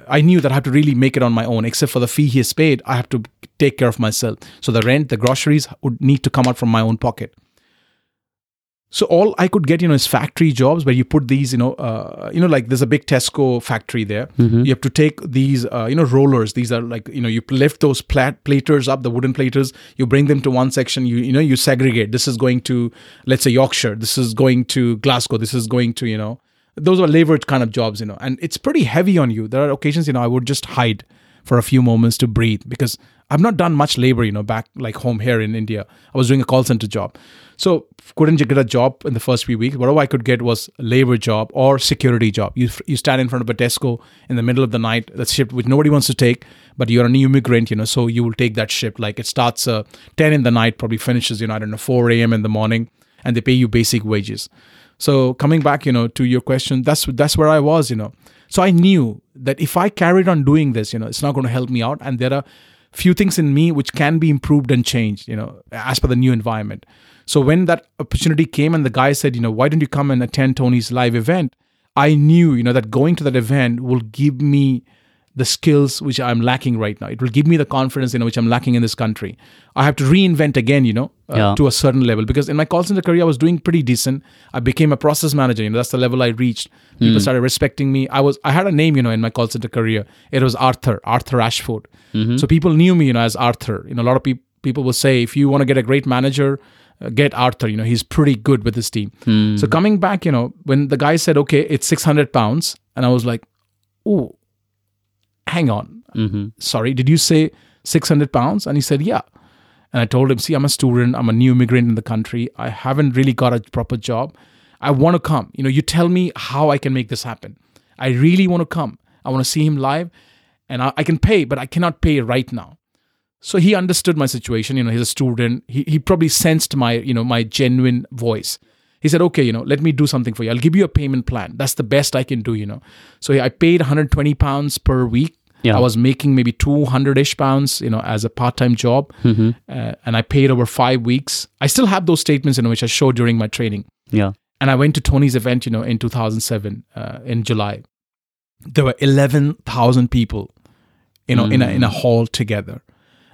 I knew that I have to really make it on my own, except for the fee he has paid, I have to take care of myself. So the rent, the groceries would need to come out from my own pocket. So all I could get, you know, is factory jobs where you put these, you know, uh, you know, like there's a big Tesco factory there. You have to take these, uh, you know, rollers. These are like, you know, you lift those plat- platers up, the wooden platers. You bring them to one section. You, you know, you segregate. This is going to, let's say, Yorkshire. This is going to Glasgow. This is going to, you know, those are labor kind of jobs, you know, and it's pretty heavy on you. There are occasions, you know, I would just hide for a few moments to breathe because I've not done much labor, you know, back like home here in India. I was doing a call center job. So couldn't get a job in the first few weeks. Whatever I could get was a labor job or security job. You, you stand in front of a Tesco in the middle of the night, that shift which nobody wants to take, but you're a new immigrant, you know, so you will take that shift. Like it starts uh, 10 in the night, probably finishes, you know, I don't know, 4 a.m. in the morning, and they pay you basic wages. So coming back, you know, to your question, that's that's where I was, you know. So I knew that if I carried on doing this, you know, it's not going to help me out, and there are few things in me which can be improved and changed, you know, as per the new environment. So when that opportunity came and the guy said, you know, why don't you come and attend Tony's live event? I knew, you know, that going to that event will give me the skills which I'm lacking right now. It will give me the confidence, you know, which I'm lacking in this country. I have to reinvent again, you know, uh, Yeah. to a certain level because in my call center career, I was doing pretty decent. I became a process manager. You know, that's the level I reached. People started respecting me. I was, I had a name, you know, in my call center career. It was Arthur, Arthur Ashford. So people knew me, you know, as Arthur. You know, a lot of people people will say, if you want to get a great manager, uh, get Arthur. You know, he's pretty good with his team. So coming back, you know, when the guy said, okay, it's 600 pounds, and I was like, oh, hang on. mm-hmm. Sorry, did you say 600 pounds? And he said, yeah. And I told him, see, I'm a student. I'm a new immigrant in the country. I haven't really got a proper job. I want to come. You know, you tell me how I can make this happen. I really want to come. I want to see him live and I, I can pay, but I cannot pay right now. So he understood my situation. You know, he's a student. He, he probably sensed my, you know, my genuine voice. He said, okay, you know, let me do something for you. I'll give you a payment plan. That's the best I can do, you know. So I paid 120 pounds per week. Yeah. I was making maybe 200 ish pounds, you know, as a part time job. Mm-hmm. Uh, and I paid over five weeks. I still have those statements, you know, which I showed during my training. Yeah. And I went to Tony's event, you know, in 2007, uh, in July. There were 11,000 people, you know, in, a, in a hall together.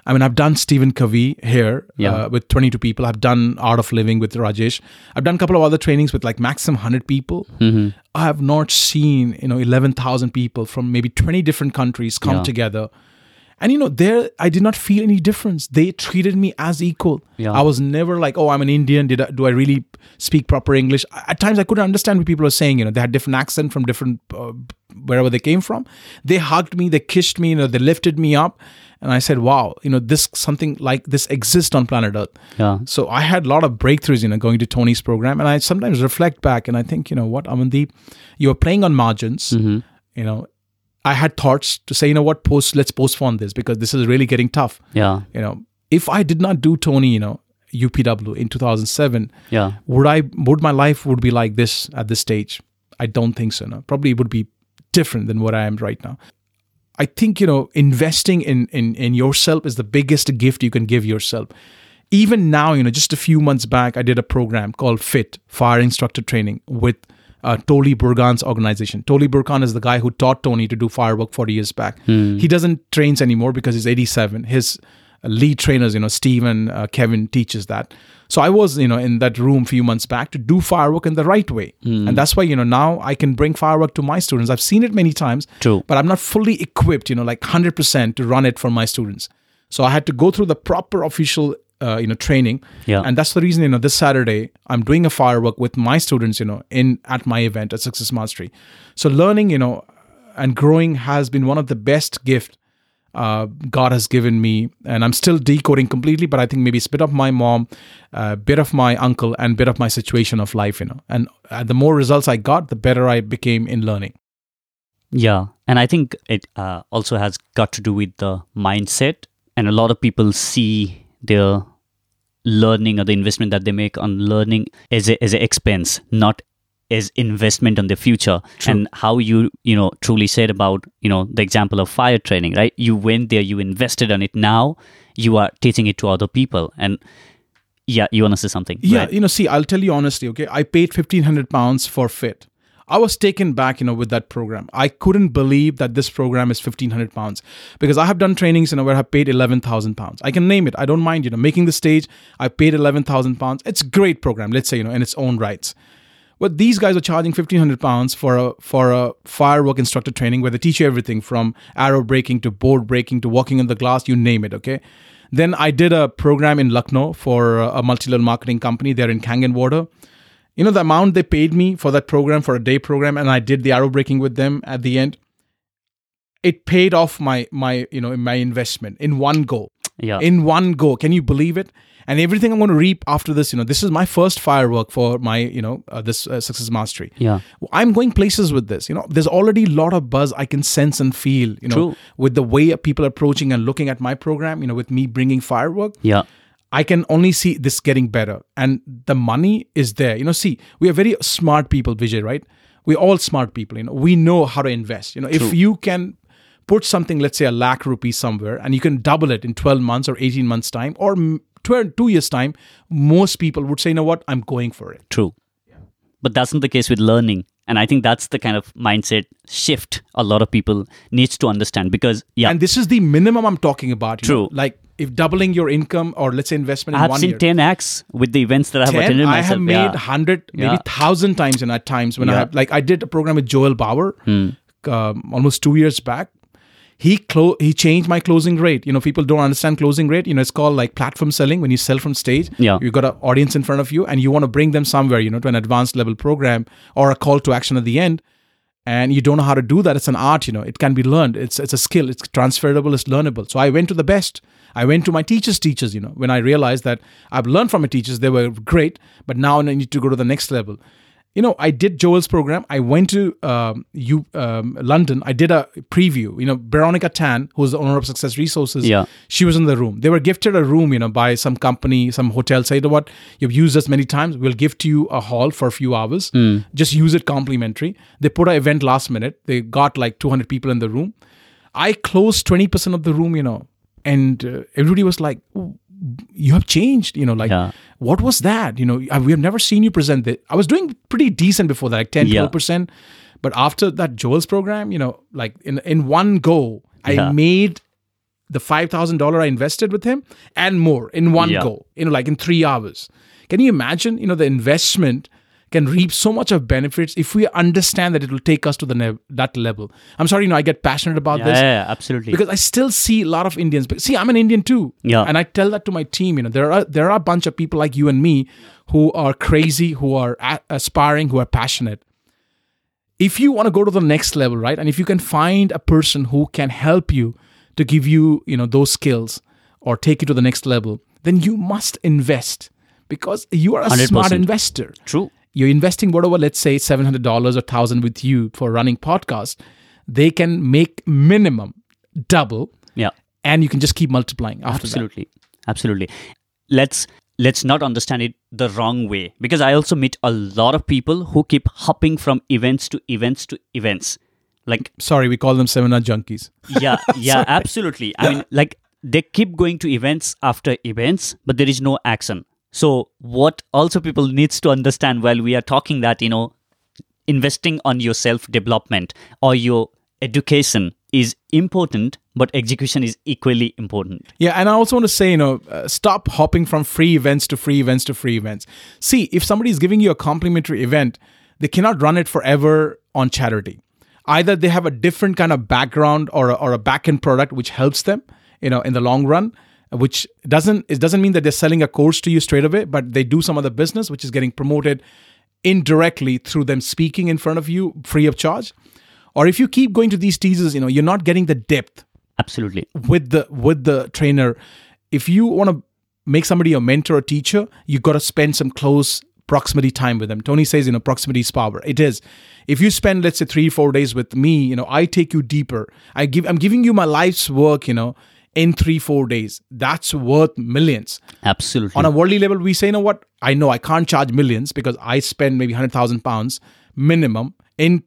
I mean, I've done Stephen Covey here Yeah. uh, with 22 people. I've done Art of Living with Rajesh. I've done a couple of other trainings with like maximum 100 people. Mm-hmm. I have not seen, you know, 11,000 people from maybe 20 different countries come Yeah. together. And, you know, there, I did not feel any difference. They treated me as equal. Yeah. I was never like, oh, I'm an Indian. Did I, do I really speak proper English? At times, I couldn't understand what people were saying. You know, they had different accent from different uh, wherever they came from. They hugged me, they kissed me, you know, they lifted me up, and I said, wow, you know, this something like this exists on planet Earth. Yeah. So I had a lot of breakthroughs, you know, going to Tony's program, and I sometimes reflect back and I think, you know, what Amandeep, you were playing on margins, Mm-hmm. you know. I had thoughts to say, you know what, post, let's postpone this because this is really getting tough Yeah. you know if i did not do tony you know upw in 2007 Yeah. would i would my life would be like this at this stage i don't think so no probably it would be different than what i am right now i think you know investing in in in yourself is the biggest gift you can give yourself even now you know just a few months back i did a program called fit fire instructor training with uh, Tolly Burkan's organization. Tolly Burkan is the guy who taught Tony to do firewalk 40 years back. He doesn't trains anymore because he's 87. His lead trainers, you know, Steve and uh, Kevin teaches that. So I was, you know, in that room a few months back to do firewalk in the right way. And that's why, you know, now I can bring firewalk to my students. I've seen it many times, True. but I'm not fully equipped, you know, like 100% to run it for my students. So I had to go through the proper official, uh, you know, training. Yeah. And that's the reason, you know, this Saturday I'm doing a firewalk with my students, you know, in at my event at Success Mastery. So learning, you know, and growing has been one of the best gift uh, God has given me, and I'm still decoding completely. But I think maybe it's a bit of my mom, a bit of my uncle, and bit of my situation of life, you know. And uh, the more results I got, the better I became in learning. Yeah, and I think it uh, also has got to do with the mindset. And a lot of people see their learning or the investment that they make on learning as a as an expense, not as investment on the future. And how you you know truly said about you know the example of fire training, right? You went there, you invested on it. Now you are teaching it to other people, and yeah, you want to say something? Yeah, right? you know, see, I'll tell you honestly, okay, I paid fifteen hundred pounds for Fit. I was taken back, you know, with that program. I couldn't believe that this program is fifteen hundred pounds because I have done trainings, you know, where I have paid eleven thousand pounds. I can name it. I don't mind, you know, making the stage. I paid eleven thousand pounds. It's a great program. Let's say, you know, in its own rights. But these guys are charging fifteen hundred pounds for a for a firewalk instructor training where they teach you everything from arrow breaking to board breaking to walking on the glass, you name it. Okay. Then I did a program in Lucknow for a multi-level marketing company. They're in Kangen Water. You know the amount they paid me for that program for a day program, and I did the arrow breaking with them at the end. It paid off my my you know my investment in one go yeah, in one go. Can you believe it? And everything I'm going to reap after this, you know, this is my first firewalk for my, you know, uh, this uh, success mastery. yeah, I'm going places with this. You know, there's already a lot of buzz I can sense and feel. You know, True. with the way people are approaching and looking at my program. You know, with me bringing firewalk, yeah, I can only see this getting better. And the money is there. You know, see, we are very smart people, Vijay, right? We're all smart people. You know, we know how to invest. You know, if you can put something, let's say a lakh rupees somewhere, and you can double it in 12 months or 18 months' time or 12, two years' time, most people would say, you know what, I'm going for it. True. But that's not the case with learning. And I think that's the kind of mindset shift a lot of people needs to understand because yeah, And this is the minimum I'm talking about. True. know, like if doubling your income or let's say investment in I have one seen year. 10x with the events that I have 10, attended I have made yeah. 100, maybe Yeah. 1,000 times in at times when I have, like, I did a program with Joel Bauer Hmm. um, almost two years back. He clo- he changed my closing rate. You know, people don't understand closing rate. You know, it's called like platform selling when you sell from stage. Yeah. You got an audience in front of you and you want to bring them somewhere, you know, to an advanced level program or a call to action at the end. And you don't know how to do that. It's an art, you know. It can be learned. It's it's a skill. It's transferable. It's learnable. So I went to the best. I went to my teachers' teachers, you know, when I realized that I've learned from my teachers, they were great, but now I need to go to the next level. You know, I did Joel's program. I went to um, you um, London. I did a preview. You know, Veronica Tan, who's the owner of Success Resources, Yeah. she was in the room. They were gifted a room, you know, by some company, some hotel. Say, you know what, you've used us many times. We'll give to you a hall for a few hours. Just use it complimentary. They put an event last minute. They got like 200 people in the room. I closed 20% of the room, you know, and uh, everybody was like, "Oh, you have changed, you know, like, Yeah. what was that? You know, I- we have never seen you present that. I was doing pretty decent before that, like 10, Yeah. 12%. But after that Joel's program, you know, like in, in one go, I made the $5,000 I invested with him and more in one Yeah. go, you know, like in three hours. Can you imagine, you know, the investment can reap so much of benefits if we understand that it will take us to the ne- that level. I'm sorry, you know, I get passionate about Yeah, this yeah, absolutely. because I still see a lot of Indians. But see, I'm an Indian too, Yeah. and I tell that to my team. You know, there are there are a bunch of people like you and me who are crazy, who are a- aspiring, who are passionate. If you want to go to the next level, right, and if you can find a person who can help you to give you, you know, those skills or take you to the next level, then you must invest because you are a smart 100%. investor True. You're investing whatever let's say $700 or 1000 with you for running podcast they can make minimum double Yeah. and you can just keep multiplying after absolutely. Absolutely. Let's let's not understand it the wrong way because i also meet a lot of people who keep hopping from events to events to events. Like sorry we call them seminar junkies. Yeah *laughs* yeah absolutely. I mean like they keep going to events after events but there is no action so what also people needs to understand while we are talking that you know investing on your self development or your education is important but execution is equally important. Yeah and i also want to say you know uh, stop hopping from free events to free events to free events. See if somebody is giving you a complimentary event they cannot run it forever on charity. Either they have a different kind of background or a, or a back-end product which helps them you know in the long run which doesn't it doesn't mean that they're selling a course to you straight away but they do some other business which is getting promoted indirectly through them speaking in front of you free of charge. Or if you keep going to these teasers you know you're not getting the depth absolutely. with the with the trainer. If you want to make somebody a mentor or teacher you've got to spend some close proximity time with them. Tony says you know proximity is power. It is. If you spend let's say three four days with me you know i take you deeper. I give i'm giving you my life's work you know in three four days. That's worth millions. Absolutely. On a worldly level we say you know what? I know i can't charge millions because i spend maybe 100000 pounds minimum in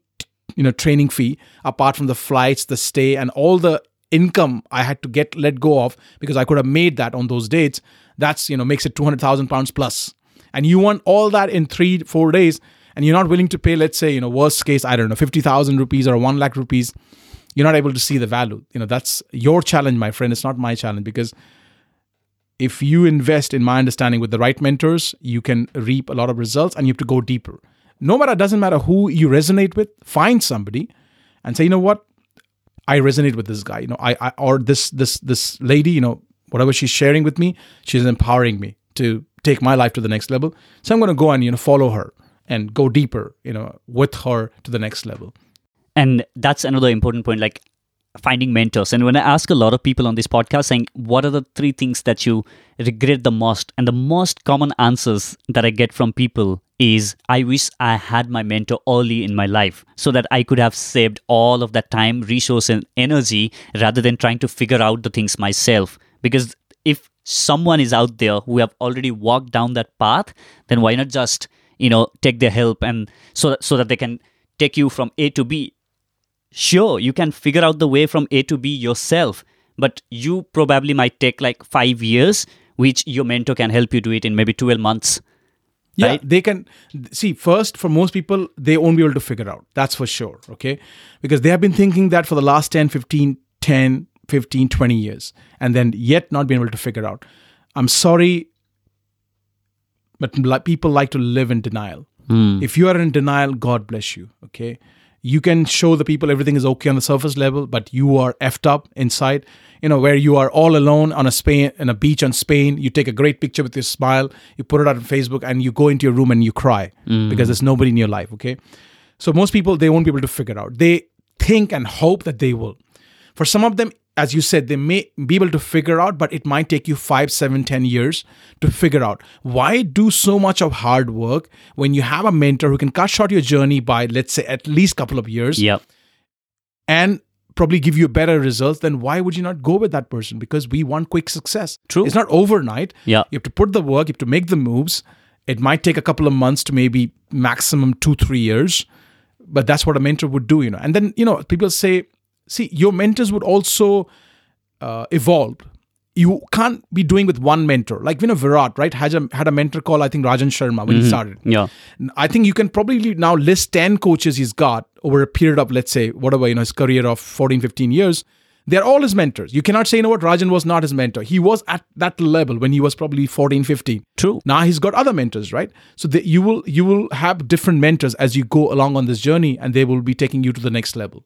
you know training fee apart from the flights the stay and all the income i had to get let go of because i could have made that on those dates. That's you know makes it 200000 pounds plus. And you want all that in three four days and you're not willing to pay let's say you know worst case i don't know 50000 rupees or 1 lakh rupees you're not able to see the value. You know that's your challenge my friend. It's not my challenge because if you invest in my understanding with the right mentors you can reap a lot of results and you have to go deeper. No matter doesn't matter who you resonate with find somebody and say you know what? I resonate with this guy. You know i, I or this this this lady you know whatever she's sharing with me she's empowering me to take my life to the next level. So i'm going to go and you know follow her and go deeper you know with her to the next level and that's another important point like finding mentors. And when i ask a lot of people on this podcast saying what are the three things that you regret the most? And the most common answers that i get from people is i wish i had my mentor early in my life so that i could have saved all of that time resource and energy rather than trying to figure out the things myself. Because if someone is out there who have already walked down that path then why not just you know take their help and so so that they can take you from a to b sure you can figure out the way from a to b yourself but you probably might take like 5 years which your mentor can help you do it in maybe 12 months. Yeah right? they can see first for most people they won't be able to figure out. That's for sure okay? Because they have been thinking that for the last 10 15 10 15 20 years and then yet not being able to figure out. I'm sorry but people like to live in denial. Hmm. If you are in denial god bless you okay you can show the people everything is okay on the surface level but you are effed up inside you know where you are all alone on a spain on a beach on spain. You take a great picture with your smile you put it out on facebook and you go into your room and you cry mm. because there's nobody in your life okay? So most people they won't be able to figure out. They think and hope that they will. For some of them as you said they may be able to figure out but it might take you five seven ten years to figure out. Why do so much of hard work when you have a mentor who can cut short your journey by let's say at least couple of years yep. and probably give you better results then why would you not go with that person? Because we want quick success. True. it's not overnight. Yeah. you have to put the work you have to make the moves. It might take a couple of months to maybe maximum two three years but that's what a mentor would do you know. And then you know people say see your mentors would also uh, evolve you can't be doing with one mentor like you know virat right had a, had a mentor called i think rajan sharma when he started yeah I think you can probably now list 10 coaches he's got over a period of, let's say, whatever, you know, his career of 14, 15 years. they're all his mentors. You cannot say, you know what, Rajan was not his mentor. He was at that level when he was probably 14, 15. True. Now he's got other mentors, right? So that you will you will have different mentors as you go along on this journey, and they will be taking you to the next level.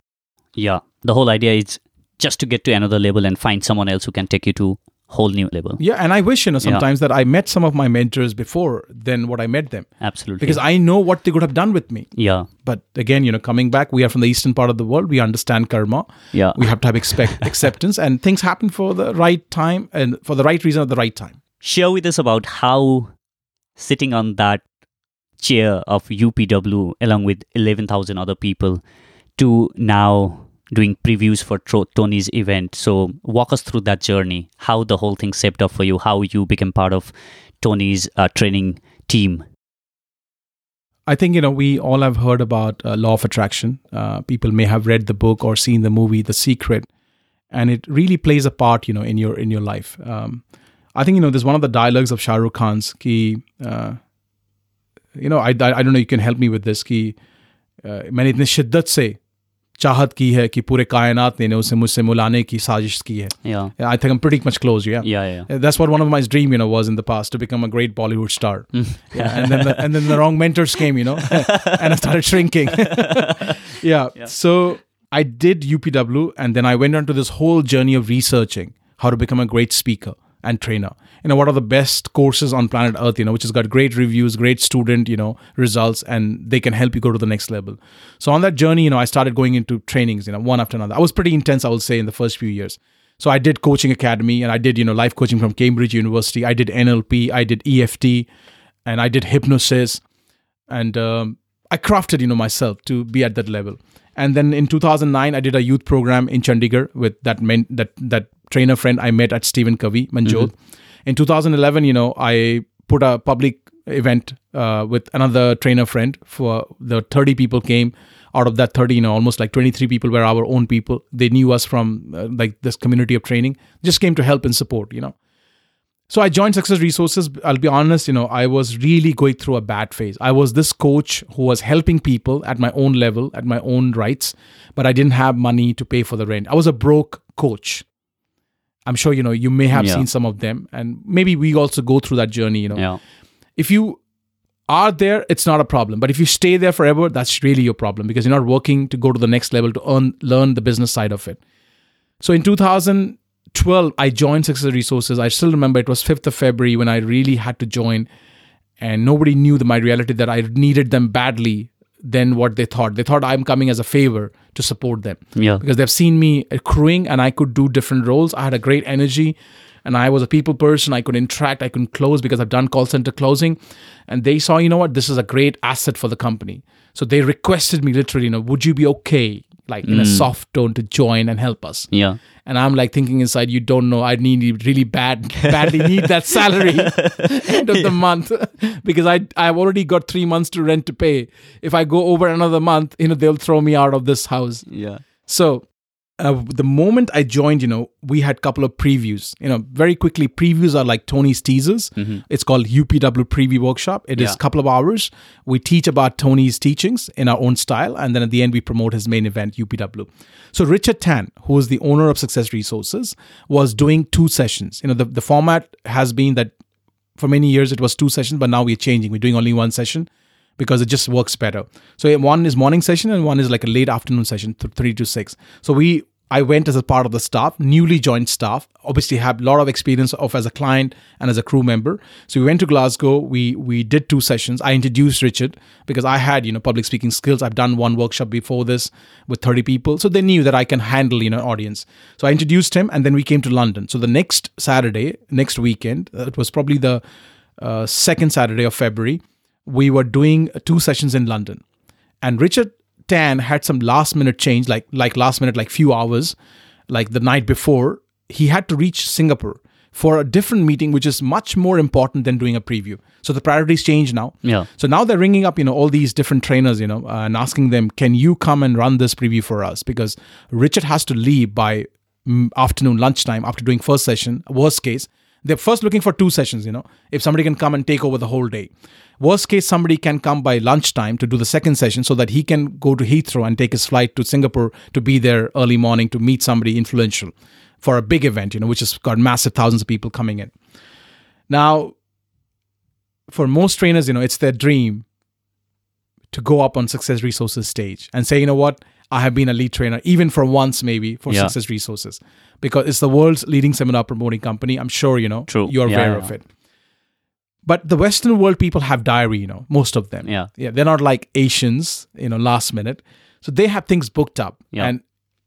Yeah. The whole idea is just to get to another level and find someone else who can take you to whole new level. Yeah, and I wish you know sometimes that I met some of my mentors before than what I met them Absolutely. because I know what they could have done with me. yeah. But again, you know, coming back, we are from the eastern part of the world. We understand karma. Yeah. We have to have expect *laughs* acceptance, and things happen for the right time and for the right reason at the right time. Share with us about how sitting on that chair of UPW along with 11,000 other people to now doing previews for Tro- Tony's event. So, walk us through that journey, how the whole thing shaped up for you, how you became part of Tony's uh, training team. I think you know we all have heard about uh, law of attraction. Uh, people may have read the book or seen the movie The Secret, and it really plays a part, you know, in your in your life. Um, I think you know there's one of the dialogues of Shah Rukh Khan's ki, uh, you know, I, I I don't know. You can help me with this कि uh, मैंने इतने शिद्दत से चाहत की है कि पूरे कायनात ने उसे मुझसे मुलाने की साजिश की है. Yeah. I think I'm pretty much close. Yeah. Yeah, yeah. Uh, That's what one of my dream, you know, was in the past to become a great Bollywood star. yeah, and then the, and then the wrong mentors came, you know, and I started shrinking. yeah. So I did UPW, and then I went on to this whole journey of and trainer. You know, what are the best courses on planet Earth? You know, which has got great reviews, great student, you know, results, and they can help you go to the next level. So on that journey, you know, I started going into trainings, you know, one after another. I was pretty intense, I will say, in the first few years. So I did coaching academy and I did, you know, life coaching from Cambridge University. I did NLP, I did EFT, and I did hypnosis. And um, I crafted, you know, myself to be at that level. And then in 2009, I did a youth program in Chandigarh with that men, that that trainer friend I met at Stephen Covey, Manjot. In 2011, you know, I put a public event uh, with another trainer friend for the 30 people came out of that 30 you know almost like 23 people were our own people they knew us from uh, like this community of training just came to help and support you know so I joined Success Resources. I'll be honest, you know, I was really going through a bad phase. I was this coach who was helping people at my own level, at my own rights, but I didn't have money to pay for the rent. I was a broke coach. I'm sure, you know, you may have Yeah. seen some of them. And maybe we also go through that journey, you know. Yeah. If you are there, it's not a problem. But if you stay there forever, that's really your problem because you're not working to go to the next level to earn, learn the business side of it. So in 2012, I joined Success Resources. I still remember it was 5th of February when I really had to join, and nobody knew the, my reality that I needed them badly than what they thought. They thought I'm coming as a favor to support them Yeah. because they've seen me accruing and I could do different roles. I had a great energy and I was a people person. I could interact, I could close because I've done call center closing. And they saw, you know what, this is a great asset for the company. So they requested me literally, you know, would you be okay, like in a hmm. soft tone, to join and help us? Yeah. And I'm like thinking inside, you don't know, I need really bad, badly need that salary *laughs* end of the month *laughs* because I I've already got three months to rent to pay. If I go over another month, you know, they'll throw me out of this house. Yeah. So uh, the moment I joined, you know, we had a couple of previews. You know, very quickly, previews are like Tony's teasers. It's called UPW Preview Workshop. It is Yeah. a couple of hours. We teach about Tony's teachings in our own style, and then at the end, we promote his main event, UPW. So Richard Tan, who is the owner of Success Resources, was doing two sessions. You know, the, the format has been that for many years it was two sessions, but now we're changing. We're doing only one session because it just works better. So one is morning session and one is like a late afternoon session, th- three to six. So we, I went as a part of the staff, newly joined staff. Obviously, have a lot of experience of as a client and as a crew member. So we went to Glasgow. We we did two sessions. I introduced Richard because I had you know public speaking skills. I've done one workshop before this with thirty people, so they knew that I can handle you know audience. So I introduced him, and then we came to London. So the next Saturday, next weekend, it was probably the uh, second Saturday of February we were doing two sessions in London. And Richard Tan had some last minute change, like like last minute, like few hours, like the night before. He had to reach Singapore for a different meeting, which is much more important than doing a preview. So the priorities change now. Yeah. So now they're ringing up, you know, all these different trainers, you know, uh, and asking them, can you come and run this preview for us? Because Richard has to leave by mm, afternoon lunchtime after doing first session. Worst case, They're first looking for two sessions, you know, if somebody can come and take over the whole day. Worst case, somebody can come by lunchtime to do the second session so that he can go to Heathrow and take his flight to Singapore to be there early morning to meet somebody influential for a big event, you know, which has got massive thousands of people coming in. Now, for most trainers, you know, it's their dream to go up on Success Resources stage and say, you know what, I have been a lead trainer, even for once maybe for Yeah. Success Resources, because it's the world's leading seminar promoting company. I'm sure you know, True. you're Yeah, aware yeah. of it. But the Western world people have diary, you know, most of them. Yeah. Yeah. They're not like Asians, you know, last minute. So they have things booked up. Yeah. And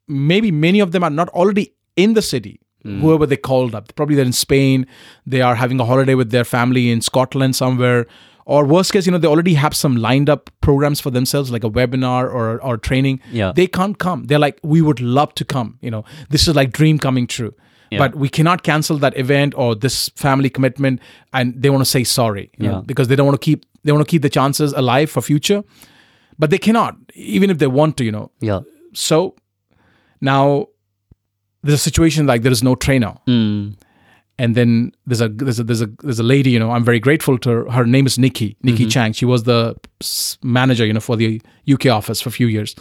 maybe many of them are not already in the city. Hmm. Whoever they called up, probably they're in Spain. They are having a holiday with their family in Scotland somewhere, or worst case, you know, they already have some lined up programs for themselves, like a webinar or or training. Yeah. they can't come. They're like, we would love to come. You know, this is like dream coming true, Yeah. but we cannot cancel that event or this family commitment, and they want to say sorry, you know, Yeah. because they don't want to keep they want to keep the chances alive for future, but they cannot, even if they want to. You know, Yeah. so now there's a situation like there is no trainer Mm. And then there's a there's a there's a there's a lady you know i'm very grateful to her. Her name is nikki nikki chang. She was the manager you know for the uk office for a few years.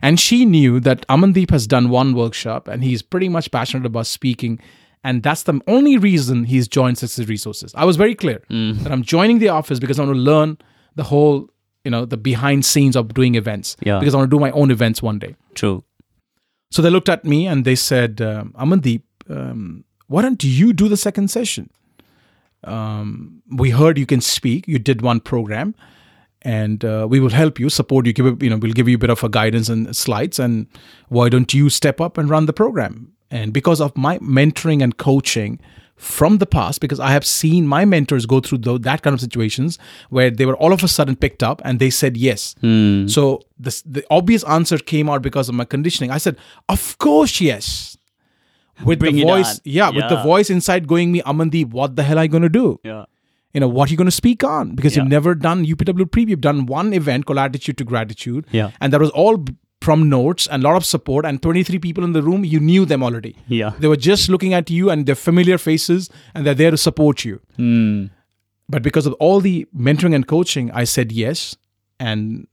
And she knew that amandeep has done one workshop and he's pretty much passionate about speaking. And that's the only reason he's joined success resources. I was very clear that i'm joining the office because i want to learn the whole you know the behind scenes of doing events Yeah. because i want to do my own events one day. True. so they looked at me and they said, um, Amandeep, um, why don't you do the second session? Um, we heard you can speak. You did one program, and uh, we will help you, support you. Give you, you know, we'll give you a bit of a guidance and slides. And why don't you step up and run the program? And because of my mentoring and coaching from the past, because I have seen my mentors go through that kind of situations where they were all of a sudden picked up and they said yes. So the, the obvious answer came out because of my conditioning. I said, "Of course, yes." With Bring the voice, on. yeah, with the voice inside going me, Amandeep, what the hell are you going to do? Yeah. You know, what are you going to speak on? Because Yeah. you've never done UPW preview. You've done one event called Attitude to Gratitude. Yeah. And that was all from notes and a lot of support and 23 people in the room. You knew them already. Yeah. They were just looking at you and they're familiar faces and they're there to support you. Mm. But because of all the mentoring and coaching, I said yes. And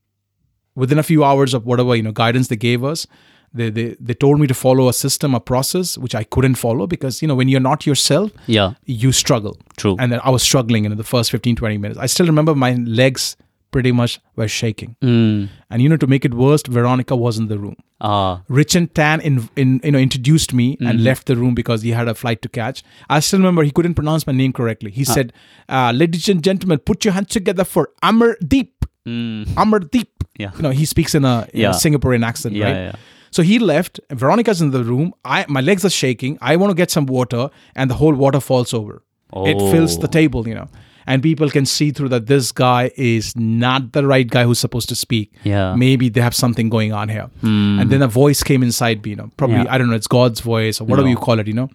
within a few hours of whatever, you know, guidance they gave us, they, they, they told me to follow a system, a process, which I couldn't follow because, you know, when you're not yourself, Yeah. you struggle. True. And then I was struggling in the first 15, 20 minutes. I still remember my legs pretty much were shaking. Mm. And, you know, to make it worse, Veronica was in the room. Ah. Richard Tan in, in you know introduced me and left the room because he had a flight to catch. I still remember he couldn't pronounce my name correctly. He said, uh, "Ladies and gentlemen, put your hands together for Amardeep." Mm. Amardeep. Yeah. You know, he speaks in a, a Singaporean accent, Yeah, right? yeah. So he left. Veronica's in the room. I my legs are shaking. I want to get some water, and the whole water falls over. It fills the Oh. table, you know, and people can see through that this guy is not the right guy who's supposed to speak. Yeah. maybe they have something going on here. Hmm. And then a voice came inside me, you know, probably Yeah. I don't know, it's God's voice or whatever No. you call it, you know.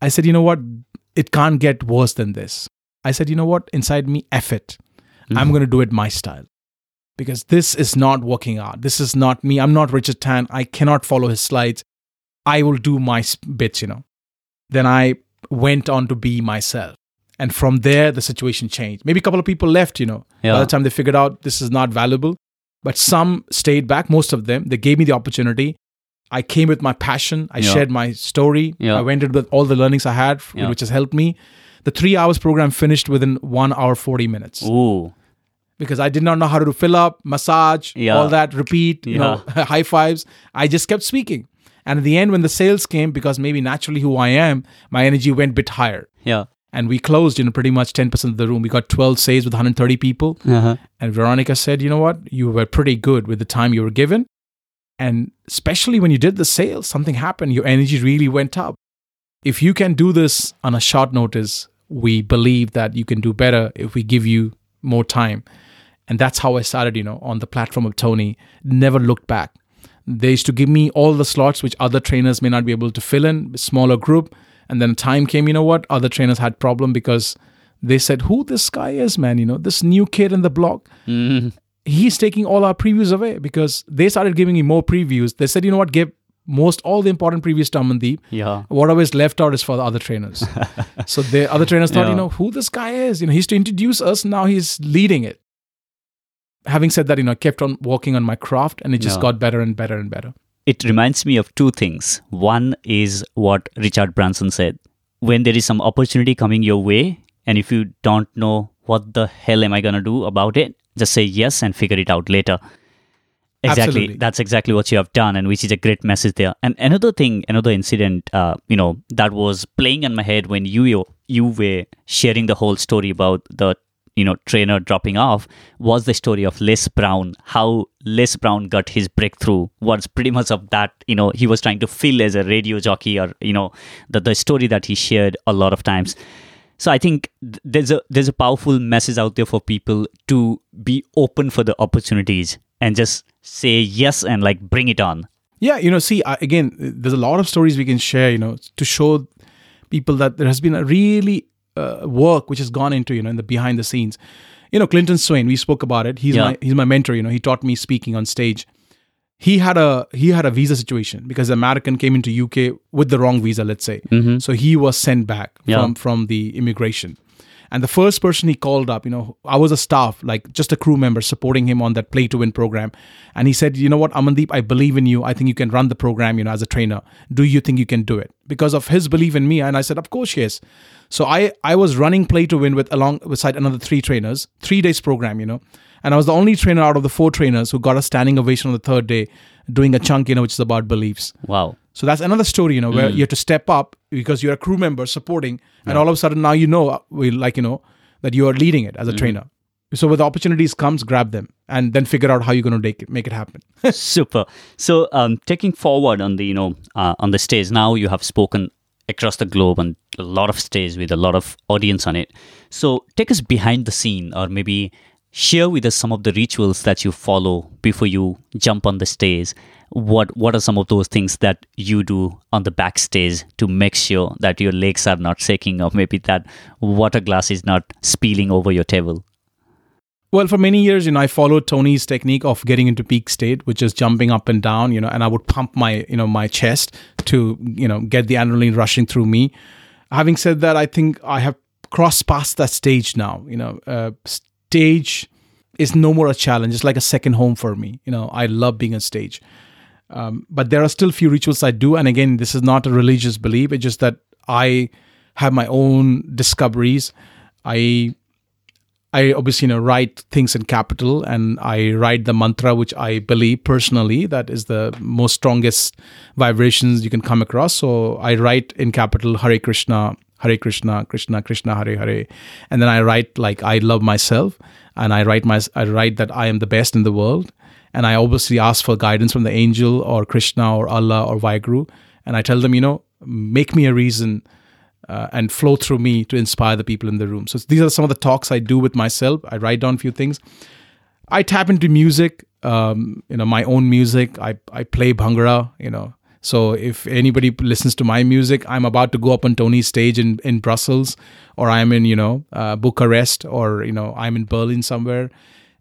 I said, you know what, it can't get worse than this. I said, you know what, inside me, F it. I'm hmm. going to do it my style because this is not working out. This is not me. I'm not Richard Tan. I cannot follow his slides. I will do my bits, you know. Then I went on to be myself. And from there, the situation changed. Maybe a couple of people left, you know. By the time they figured out this is not valuable. But some stayed back, most of them. They gave me the opportunity. I came with my passion. I Yeah. shared my story. Yeah. I went in with all the learnings I had, Yeah. which has helped me. The three hours program finished within one hour, 40 minutes Ooh. Because I did not know how to fill up, massage, Yeah. all that, repeat, you know, *laughs* high fives. I just kept speaking. And at the end, when the sales came, because maybe naturally who I am, my energy went a bit higher. Yeah. And we closed, you know, pretty much 10% of the room. We got 12 sales with 130 people. Uh-huh. And Veronica said, you know what? You were pretty good with the time you were given. And especially when you did the sales, something happened. Your energy really went up. If you can do this on a short notice, we believe that you can do better if we give you more time. And that's how I started, you know, on the platform of Tony. Never looked back. They used to give me all the slots which other trainers may not be able to fill in, smaller group. And then time came, you know what? Other trainers had problem because they said, who this guy is, man? You know, this new kid in the block Mm. he's taking all our previews away because they started giving me more previews. They said, you know what, give most all the important previews to Amandeep. Yeah. Whatever is left out is for the other trainers. *laughs* so the other trainers thought, Yeah. you know, who this guy is. You know, he's to introduce us. Now he's leading it. Having said that, you know, I kept on working on my craft, and it just Yeah. got better and better and better. It reminds me of two things. One is what Richard Branson said when there is some opportunity coming your way, and if you don't know what the hell am I going to do about it, just say yes and figure it out later. Exactly. Absolutely. That's exactly what you have done, and which is a great message there. And another thing, another incident, uh, you know, that was playing in my head when you you were sharing the whole story about the you know trainer dropping off was the story of Les Brown. How Les Brown got his breakthrough was pretty much of that. You know, he was trying to fill as a radio jockey, or you know, the the story that he shared a lot of times. So I think there's a there's a powerful message out there for people to be open for the opportunities and just say yes and like bring it on. Yeah, you know, see, again, there's a lot of stories we can share, you know, to show people that there has been a really uh, work which has gone into, you know, in the behind the scenes. You know, Clinton Swaine, we spoke about it. He's Yeah. my he's my mentor. You know, he taught me speaking on stage. He had a he had a visa situation because the American came into UK with the wrong visa, let's say. So he was sent back Yeah. from from the immigration. And the first person he called up, you know, I was a staff, like just a crew member supporting him on that play to win program. And he said, you know what, Amandeep, I believe in you. I think you can run the program, you know, as a trainer. Do you think you can do it? Because of his belief in me. And I said, of course, yes. So I, I was running play to win with along beside another three trainers, three days program, you know. And I was the only trainer out of the four trainers who got a standing ovation on the third day doing a chunk, you know, which is about beliefs. Wow. So that's another story, you know, where mm. you have to step up because you're a crew member supporting, and all of a sudden now you know, uh, we like you know, that you are leading it as a trainer. So when the opportunities comes, grab them and then figure out how you're going to make it, make it happen. *laughs* Super. So, um, taking forward on the you know uh, on the stage now, you have spoken across the globe on a lot of stage with a lot of audience on it. So, take us behind the scene, or maybe share with us some of the rituals that you follow before you jump on the stage. What What are some of those things that you do on the backstage to make sure that your legs are not shaking, or maybe that water glass is not spilling over your table? Well, for many years, you know, I followed Tony's technique of getting into peak state, which is jumping up and down, you know, and I would pump my, you know, my chest to, you know, get the adrenaline rushing through me. Having said that, I think I have crossed past that stage now. You know, uh, stage is no more a challenge. It's like a second home for me. You know, I love being on stage. Um, but there are still few rituals I do, and again, this is not a religious belief. It's just that I have my own discoveries. I I obviously you know write things in capital and I write the mantra which I believe personally that is the most strongest vibrations you can come across. So I write in capital Hare Krishna, Hare Krishna, Krishna Krishna Hare Hare, and then I write like I love myself and I write my I write that I am the best in the world, and I obviously ask for guidance from the angel or Krishna or Allah or Vaheguru, and I tell them you know make me a reason uh, and flow through me to inspire the people in the room. So these are some of the talks I do with myself. I write down a few things. I tap into music, um, you know, my own music. I, I play bhangra, you know. So if anybody listens to my music, I'm about to go up on Tony's stage in, in Brussels, or I'm in, you know, uh, Bucharest, or, you know, I'm in Berlin somewhere.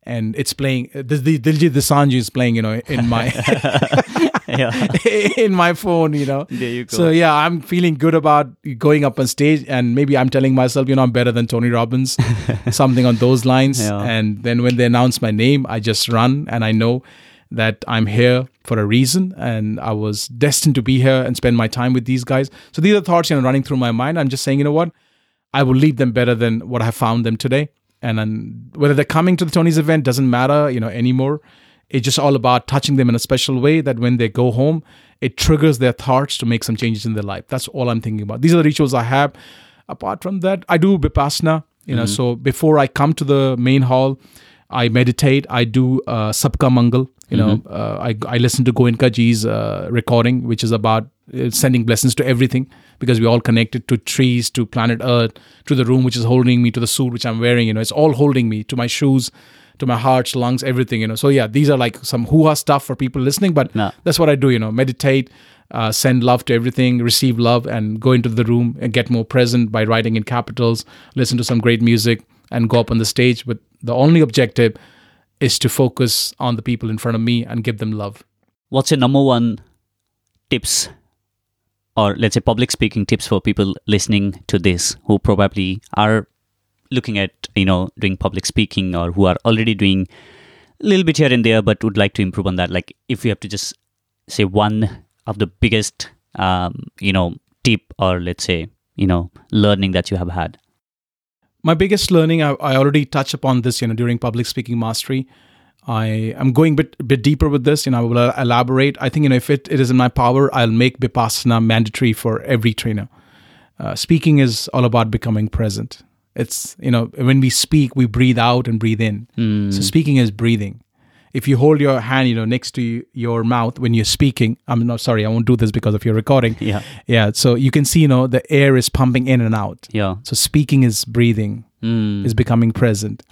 And it's playing, uh, the, the Diljit Dosanjh is playing, you know, in my *laughs* *laughs* in my phone, you know. There you go. So yeah, I'm feeling good about going up on stage, and maybe I'm telling myself, you know, I'm better than Tony Robbins, *laughs* something on those lines. Yeah. And then when they announce my name, I just run, and I know that I'm here for a reason, and I was destined to be here and spend my time with these guys. So these are thoughts, you know, running through my mind. I'm just saying, you know what, I will leave them better than what I found them today. And then whether they're coming to the Tony's event doesn't matter, you know, anymore. It's just all about touching them in a special way that when they go home, it triggers their thoughts to make some changes in their life. That's all I'm thinking about. These are the rituals I have. Apart from that, I do vipassana. You know, mm-hmm. so before I come to the main hall, I meditate. I do uh, Sabka Mangal. You know, uh, I, I listen to Goenka Ji's uh, recording, which is about uh, sending blessings to everything because we're all connected to trees, to planet Earth, to the room which is holding me, to the suit which I'm wearing. You know, it's all holding me, to my shoes, to my heart, lungs, everything. You know, so yeah, these are like some hoo-ha stuff for people listening, but Yeah. that's what I do. You know, meditate, uh, send love to everything, receive love, and go into the room and get more present by writing in capitals, listen to some great music, and go up on the stage. But the only objective is to focus on the people in front of me and give them love. What's your number one tips or let's say public speaking tips for people listening to this who probably are looking at you know doing public speaking or who are already doing a little bit here and there but would like to improve on that like if you have to just say one of the biggest um, you know tip or let's say you know learning that you have had my biggest learning I, I already touched upon this you know during public speaking mastery I am going a bit, bit deeper with this, you know I will elaborate. I think you know if it, it is in my power, I'll make vipassana mandatory for every trainer. Uh, speaking is all about becoming present. It's you know when we speak, we breathe out and breathe in. Mm. So speaking is breathing. If you hold your hand, you know, next to your mouth when you're speaking, I'm not sorry, I won't do this because of your recording. Yeah, yeah. So you can see, you know, the air is pumping in and out. Yeah. So speaking is breathing, mm. is becoming present,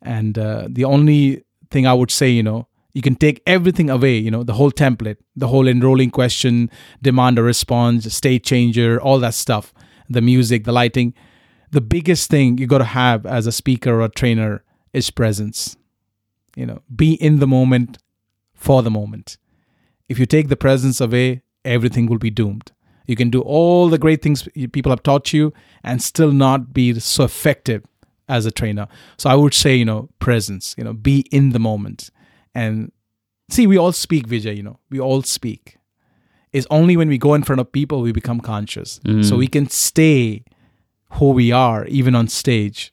and uh, the only thing I would say, you know, you can take everything away, you know, the whole template, the whole enrolling question, demand a response, state changer, all that stuff, the music, the lighting. The biggest thing you got to have as a speaker or a trainer is presence. You know, be in the moment for the moment. If you take the presence away, everything will be doomed. You can do all the great things people have taught you and still not be so effective as a trainer. So I would say, you know, presence, you know, be in the moment. And see, we all speak, Vijay, you know, we all speak. It's only when we go in front of people we become conscious. Mm. So we can stay who we are, even on stage,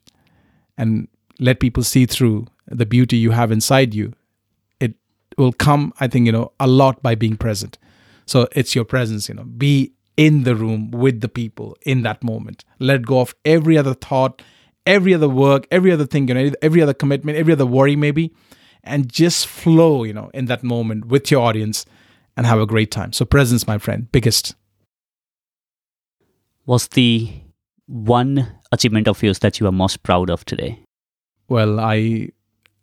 and let people see through the beauty you have inside you. It will come, I think, you know, a lot by being present. So it's your presence, you know, be in the room with the people in that moment. Let go of every other thought, every other work, every other thing, you know, every other commitment, every other worry, maybe, and just flow, you know, in that moment with your audience and have a great time. So, presence, my friend, biggest. What's the one achievement of yours that you are most proud of today? Well, I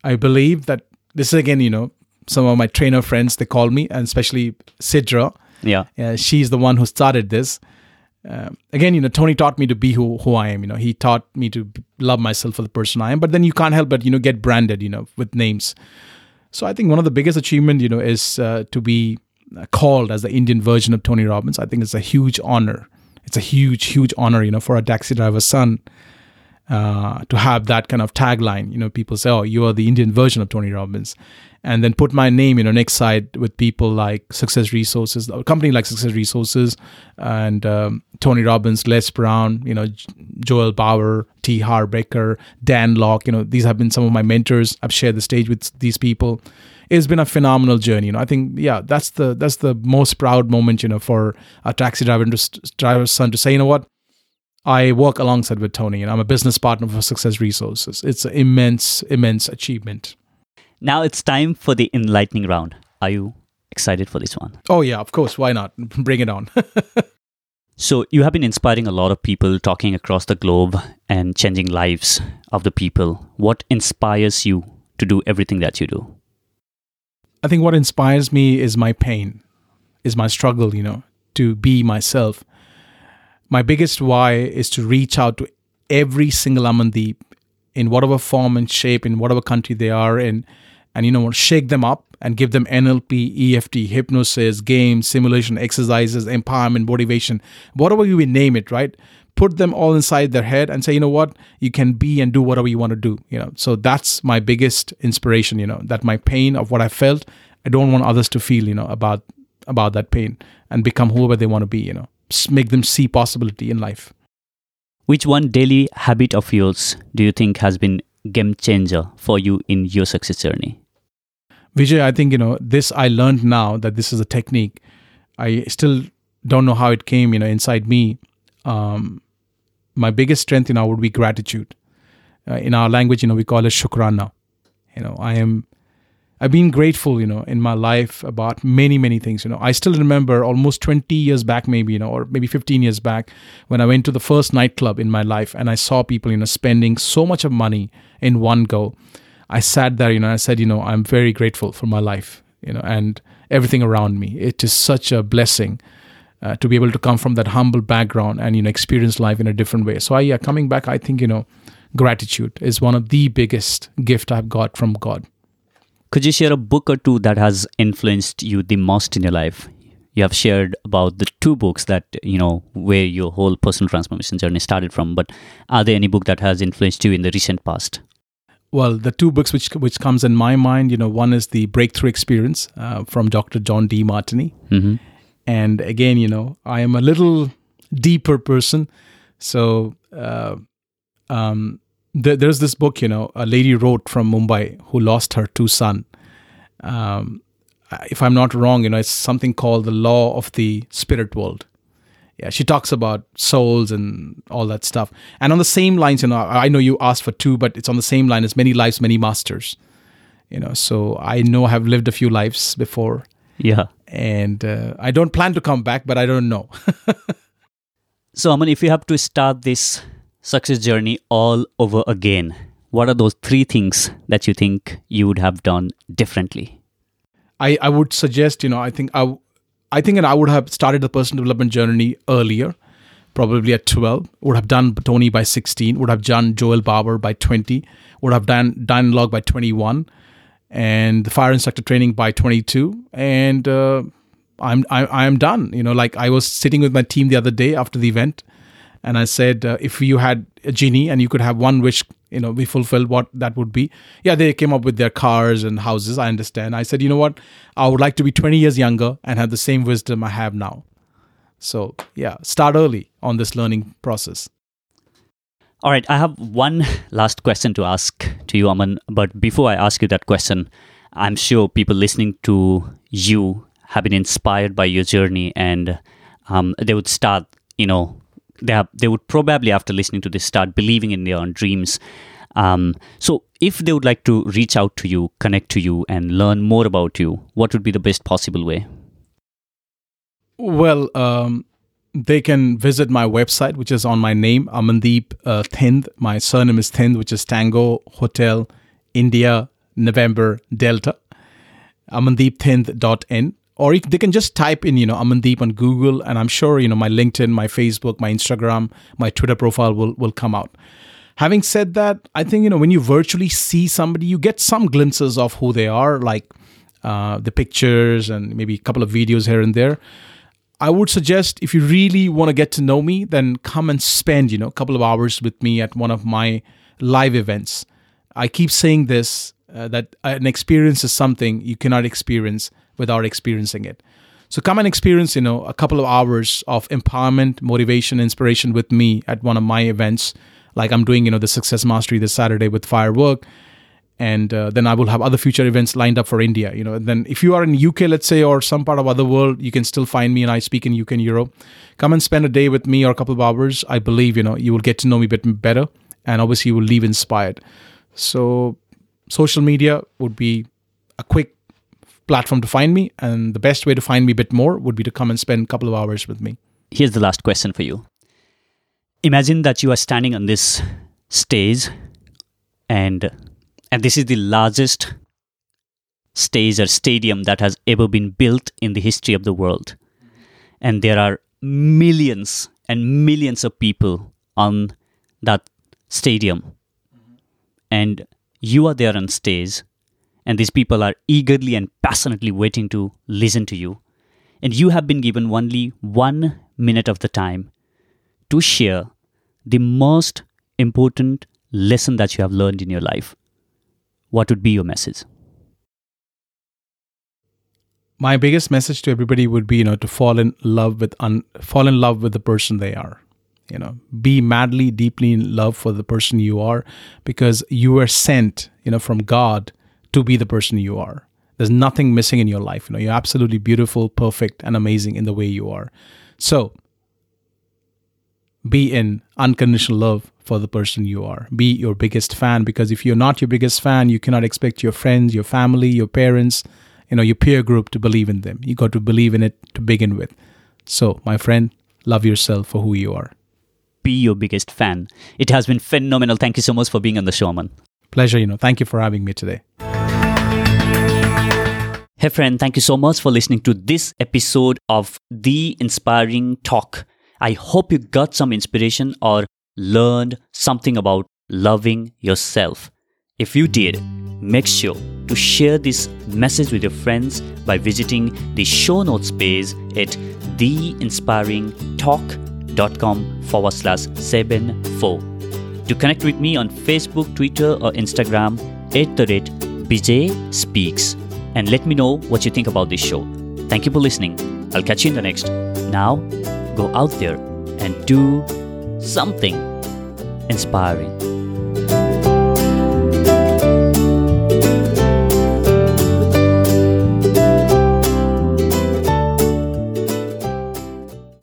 I believe that this is again, you know, some of my trainer friends they call me, and especially Sidra. Yeah, uh, she's the one who started this um, again, you know, Tony taught me to be who, who I am. You know, he taught me to love myself for the person I am. But then you can't help but you know get branded, you know, with names. So I think one of the biggest achievement, you know, is uh, to be uh, called as the Indian version of Tony Robbins. I think it's a huge honor. It's a huge, huge honor, you know, for a taxi driver's son uh, to have that kind of tagline. You know, people say, "Oh, you are the Indian version of Tony Robbins," and then put my name, you know, next side with people like Success Resources, a company like Success Resources, and um, Tony Robbins, Les Brown, you know, Joel Bauer, T. Harv Eker, Dan Lok. You know, these have been some of my mentors. I've shared the stage with these people. It's been a phenomenal journey. You know, I think yeah, that's the that's the most proud moment. You know, for a taxi driver driver's son to say, you know what, I work alongside with Tony, and I'm a business partner for Success Resources. It's an immense, immense achievement. Now it's time for the enlightening round. Are you excited for this one? Oh, yeah, of course. Why not? *laughs* Bring it on. *laughs* so, you have been inspiring a lot of people talking across the globe and changing lives of the people. What inspires you to do everything that you do? I think what inspires me is my pain, is my struggle, you know, to be myself my biggest why is to reach out to every single Amandeep in whatever form and shape, in whatever country they are in, and you know, shake them up and give them NLP, EFT, hypnosis, games, simulation, exercises, empowerment, motivation, whatever you name it, right? Put them all inside their head and say, you know what, you can be and do whatever you want to do. You know, so that's my biggest inspiration. You know, that my pain of what I felt, I don't want others to feel. You know, about about that pain and become whoever they want to be. You know make them see possibility in life. Which one daily habit of yours do you think has been game changer for you in your success journey? Vijay, I think you know this. I learned now that this is a technique. I still don't know how it came, you know, inside me. Um, my biggest strength, you know, would be gratitude. Uh, in our language, you know, we call it shukrana. You know, I am I've been grateful, you know, in my life about many, many things. You know, I still remember almost 20 years back, maybe, you know, or maybe 15 years back, when I went to the first nightclub in my life and I saw people, you know, spending so much of money in one go. I sat there, you know, I said, you know, I'm very grateful for my life, you know, and everything around me. It is such a blessing uh, to be able to come from that humble background and, you know, experience life in a different way. So, I, yeah, coming back, I think, you know, gratitude is one of the biggest gift I've got from God. Could you share a book or two that has influenced you the most in your life? you have shared about the two books that you know where your whole personal transformation journey started from but are there any book that has influenced you in the recent past well the two books which which comes in my mind you know one is the breakthrough experience uh, from dr john demartini mm-hmm. and again you know i am a little deeper person so uh, um, there's this book you know a lady wrote from mumbai who lost her two son. Um, if i'm not wrong you know it's something called the law of the spirit world. Yeah she talks about souls and all that stuff. And on the same lines you know i know you asked for two but it's on the same line as many lives many masters. You know so i know i've lived a few lives before. Yeah. And uh, i don't plan to come back but i don't know. *laughs* So I mean, if you have to start this success journey all over again what are those three things that you think you would have done differently i i would suggest you know i think i I think and I would have started the personal development journey earlier, probably at 12. Would have done Tony by 16. Would have done Joel Bauer by 20. Would have done Dialogue by 21, and the fire instructor training by 22. And uh, I'm I, I am done. You know, like I was sitting with my team the other day after the event, and I said, uh, if you had a genie and you could have one wish, you know, be fulfilled, what that would be. Yeah, they came up with their cars and houses. I understand. I said, you know what? I would like to be 20 years younger and have the same wisdom I have now. So, yeah, start early on this learning process. All right, I have one *laughs* last question to ask to you, Aman. But before I ask you that question, I'm sure people listening to you have been inspired by your journey and um, they would start, you know, they have, they would probably after listening to this start believing in their own dreams. Um, so, if they would like to reach out to you, connect to you, and learn more about you, what would be the best possible way? Well, um, they can visit my website, which is on my name, Amandeep uh, Thind. My surname is Thind, which is Tango Hotel India November Delta. AmandeepThind.in or they can just type in you know amandeep on google and i'm sure you know my linkedin my facebook my instagram my twitter profile will will come out. Having said that i think you know when you virtually see somebody you get some glimpses of who they are like uh, the pictures and maybe a couple of videos here and there. I would suggest if you really want to get to know me then come and spend you know a couple of hours with me at one of my live events. I keep saying this uh, that an experience is something you cannot experience without experiencing it. So come and experience, you know, a couple of hours of empowerment, motivation, inspiration with me at one of my events. Like I'm doing, you know, the Success Mastery this Saturday with Firewalk. And uh, then I will have other future events lined up for India, you know. And then if you are in UK, let's say, or some part of other world, you can still find me and I speak in UK and Europe. Come and spend a day with me or a couple of hours. I believe, you know, you will get to know me a bit better. And obviously you will leave inspired. So social media would be a quick platform to find me. And the best way to find me a bit more would be to come and spend a couple of hours with me. Here's the last question for you. Imagine that you are standing on this stage and and this is the largest stage or stadium that has ever been built in the history of the world. And there are millions and millions of people on that stadium. And you are there on stage and these people are eagerly and passionately waiting to listen to you. And you have been given only one minute of the time to share the most important lesson that you have learned in your life. What would be your message? My biggest message to everybody would be, you know, to fall in love with un- fall in love with the person they are. You know, be madly, deeply in love for the person you are, because you were sent, you know, from God to be the person you are. There's nothing missing in your life. You know, you're absolutely beautiful, perfect, and amazing in the way you are. So be in unconditional love for the person you are. Be your biggest fan because if you're not your biggest fan, you cannot expect your friends, your family, your parents, you know, your peer group to believe in them. You got to believe in it to begin with. So, my friend, love yourself for who you are. Be your biggest fan. It has been phenomenal. Thank you so much for being on the show, man. Pleasure, you know. Thank you for having me today. Hey, friend, thank you so much for listening to this episode of The Inspiring Talk. I hope you got some inspiration or learned something about loving yourself. If you did, make sure to share this message with your friends by visiting the show notes page at theinspiringtalk.com forward slash 74. To connect with me on Facebook, Twitter, or Instagram at the rate Vijay Speaks and let me know what you think about this show. Thank you for listening. I'll catch you in the next. Now, go out there and do something inspiring.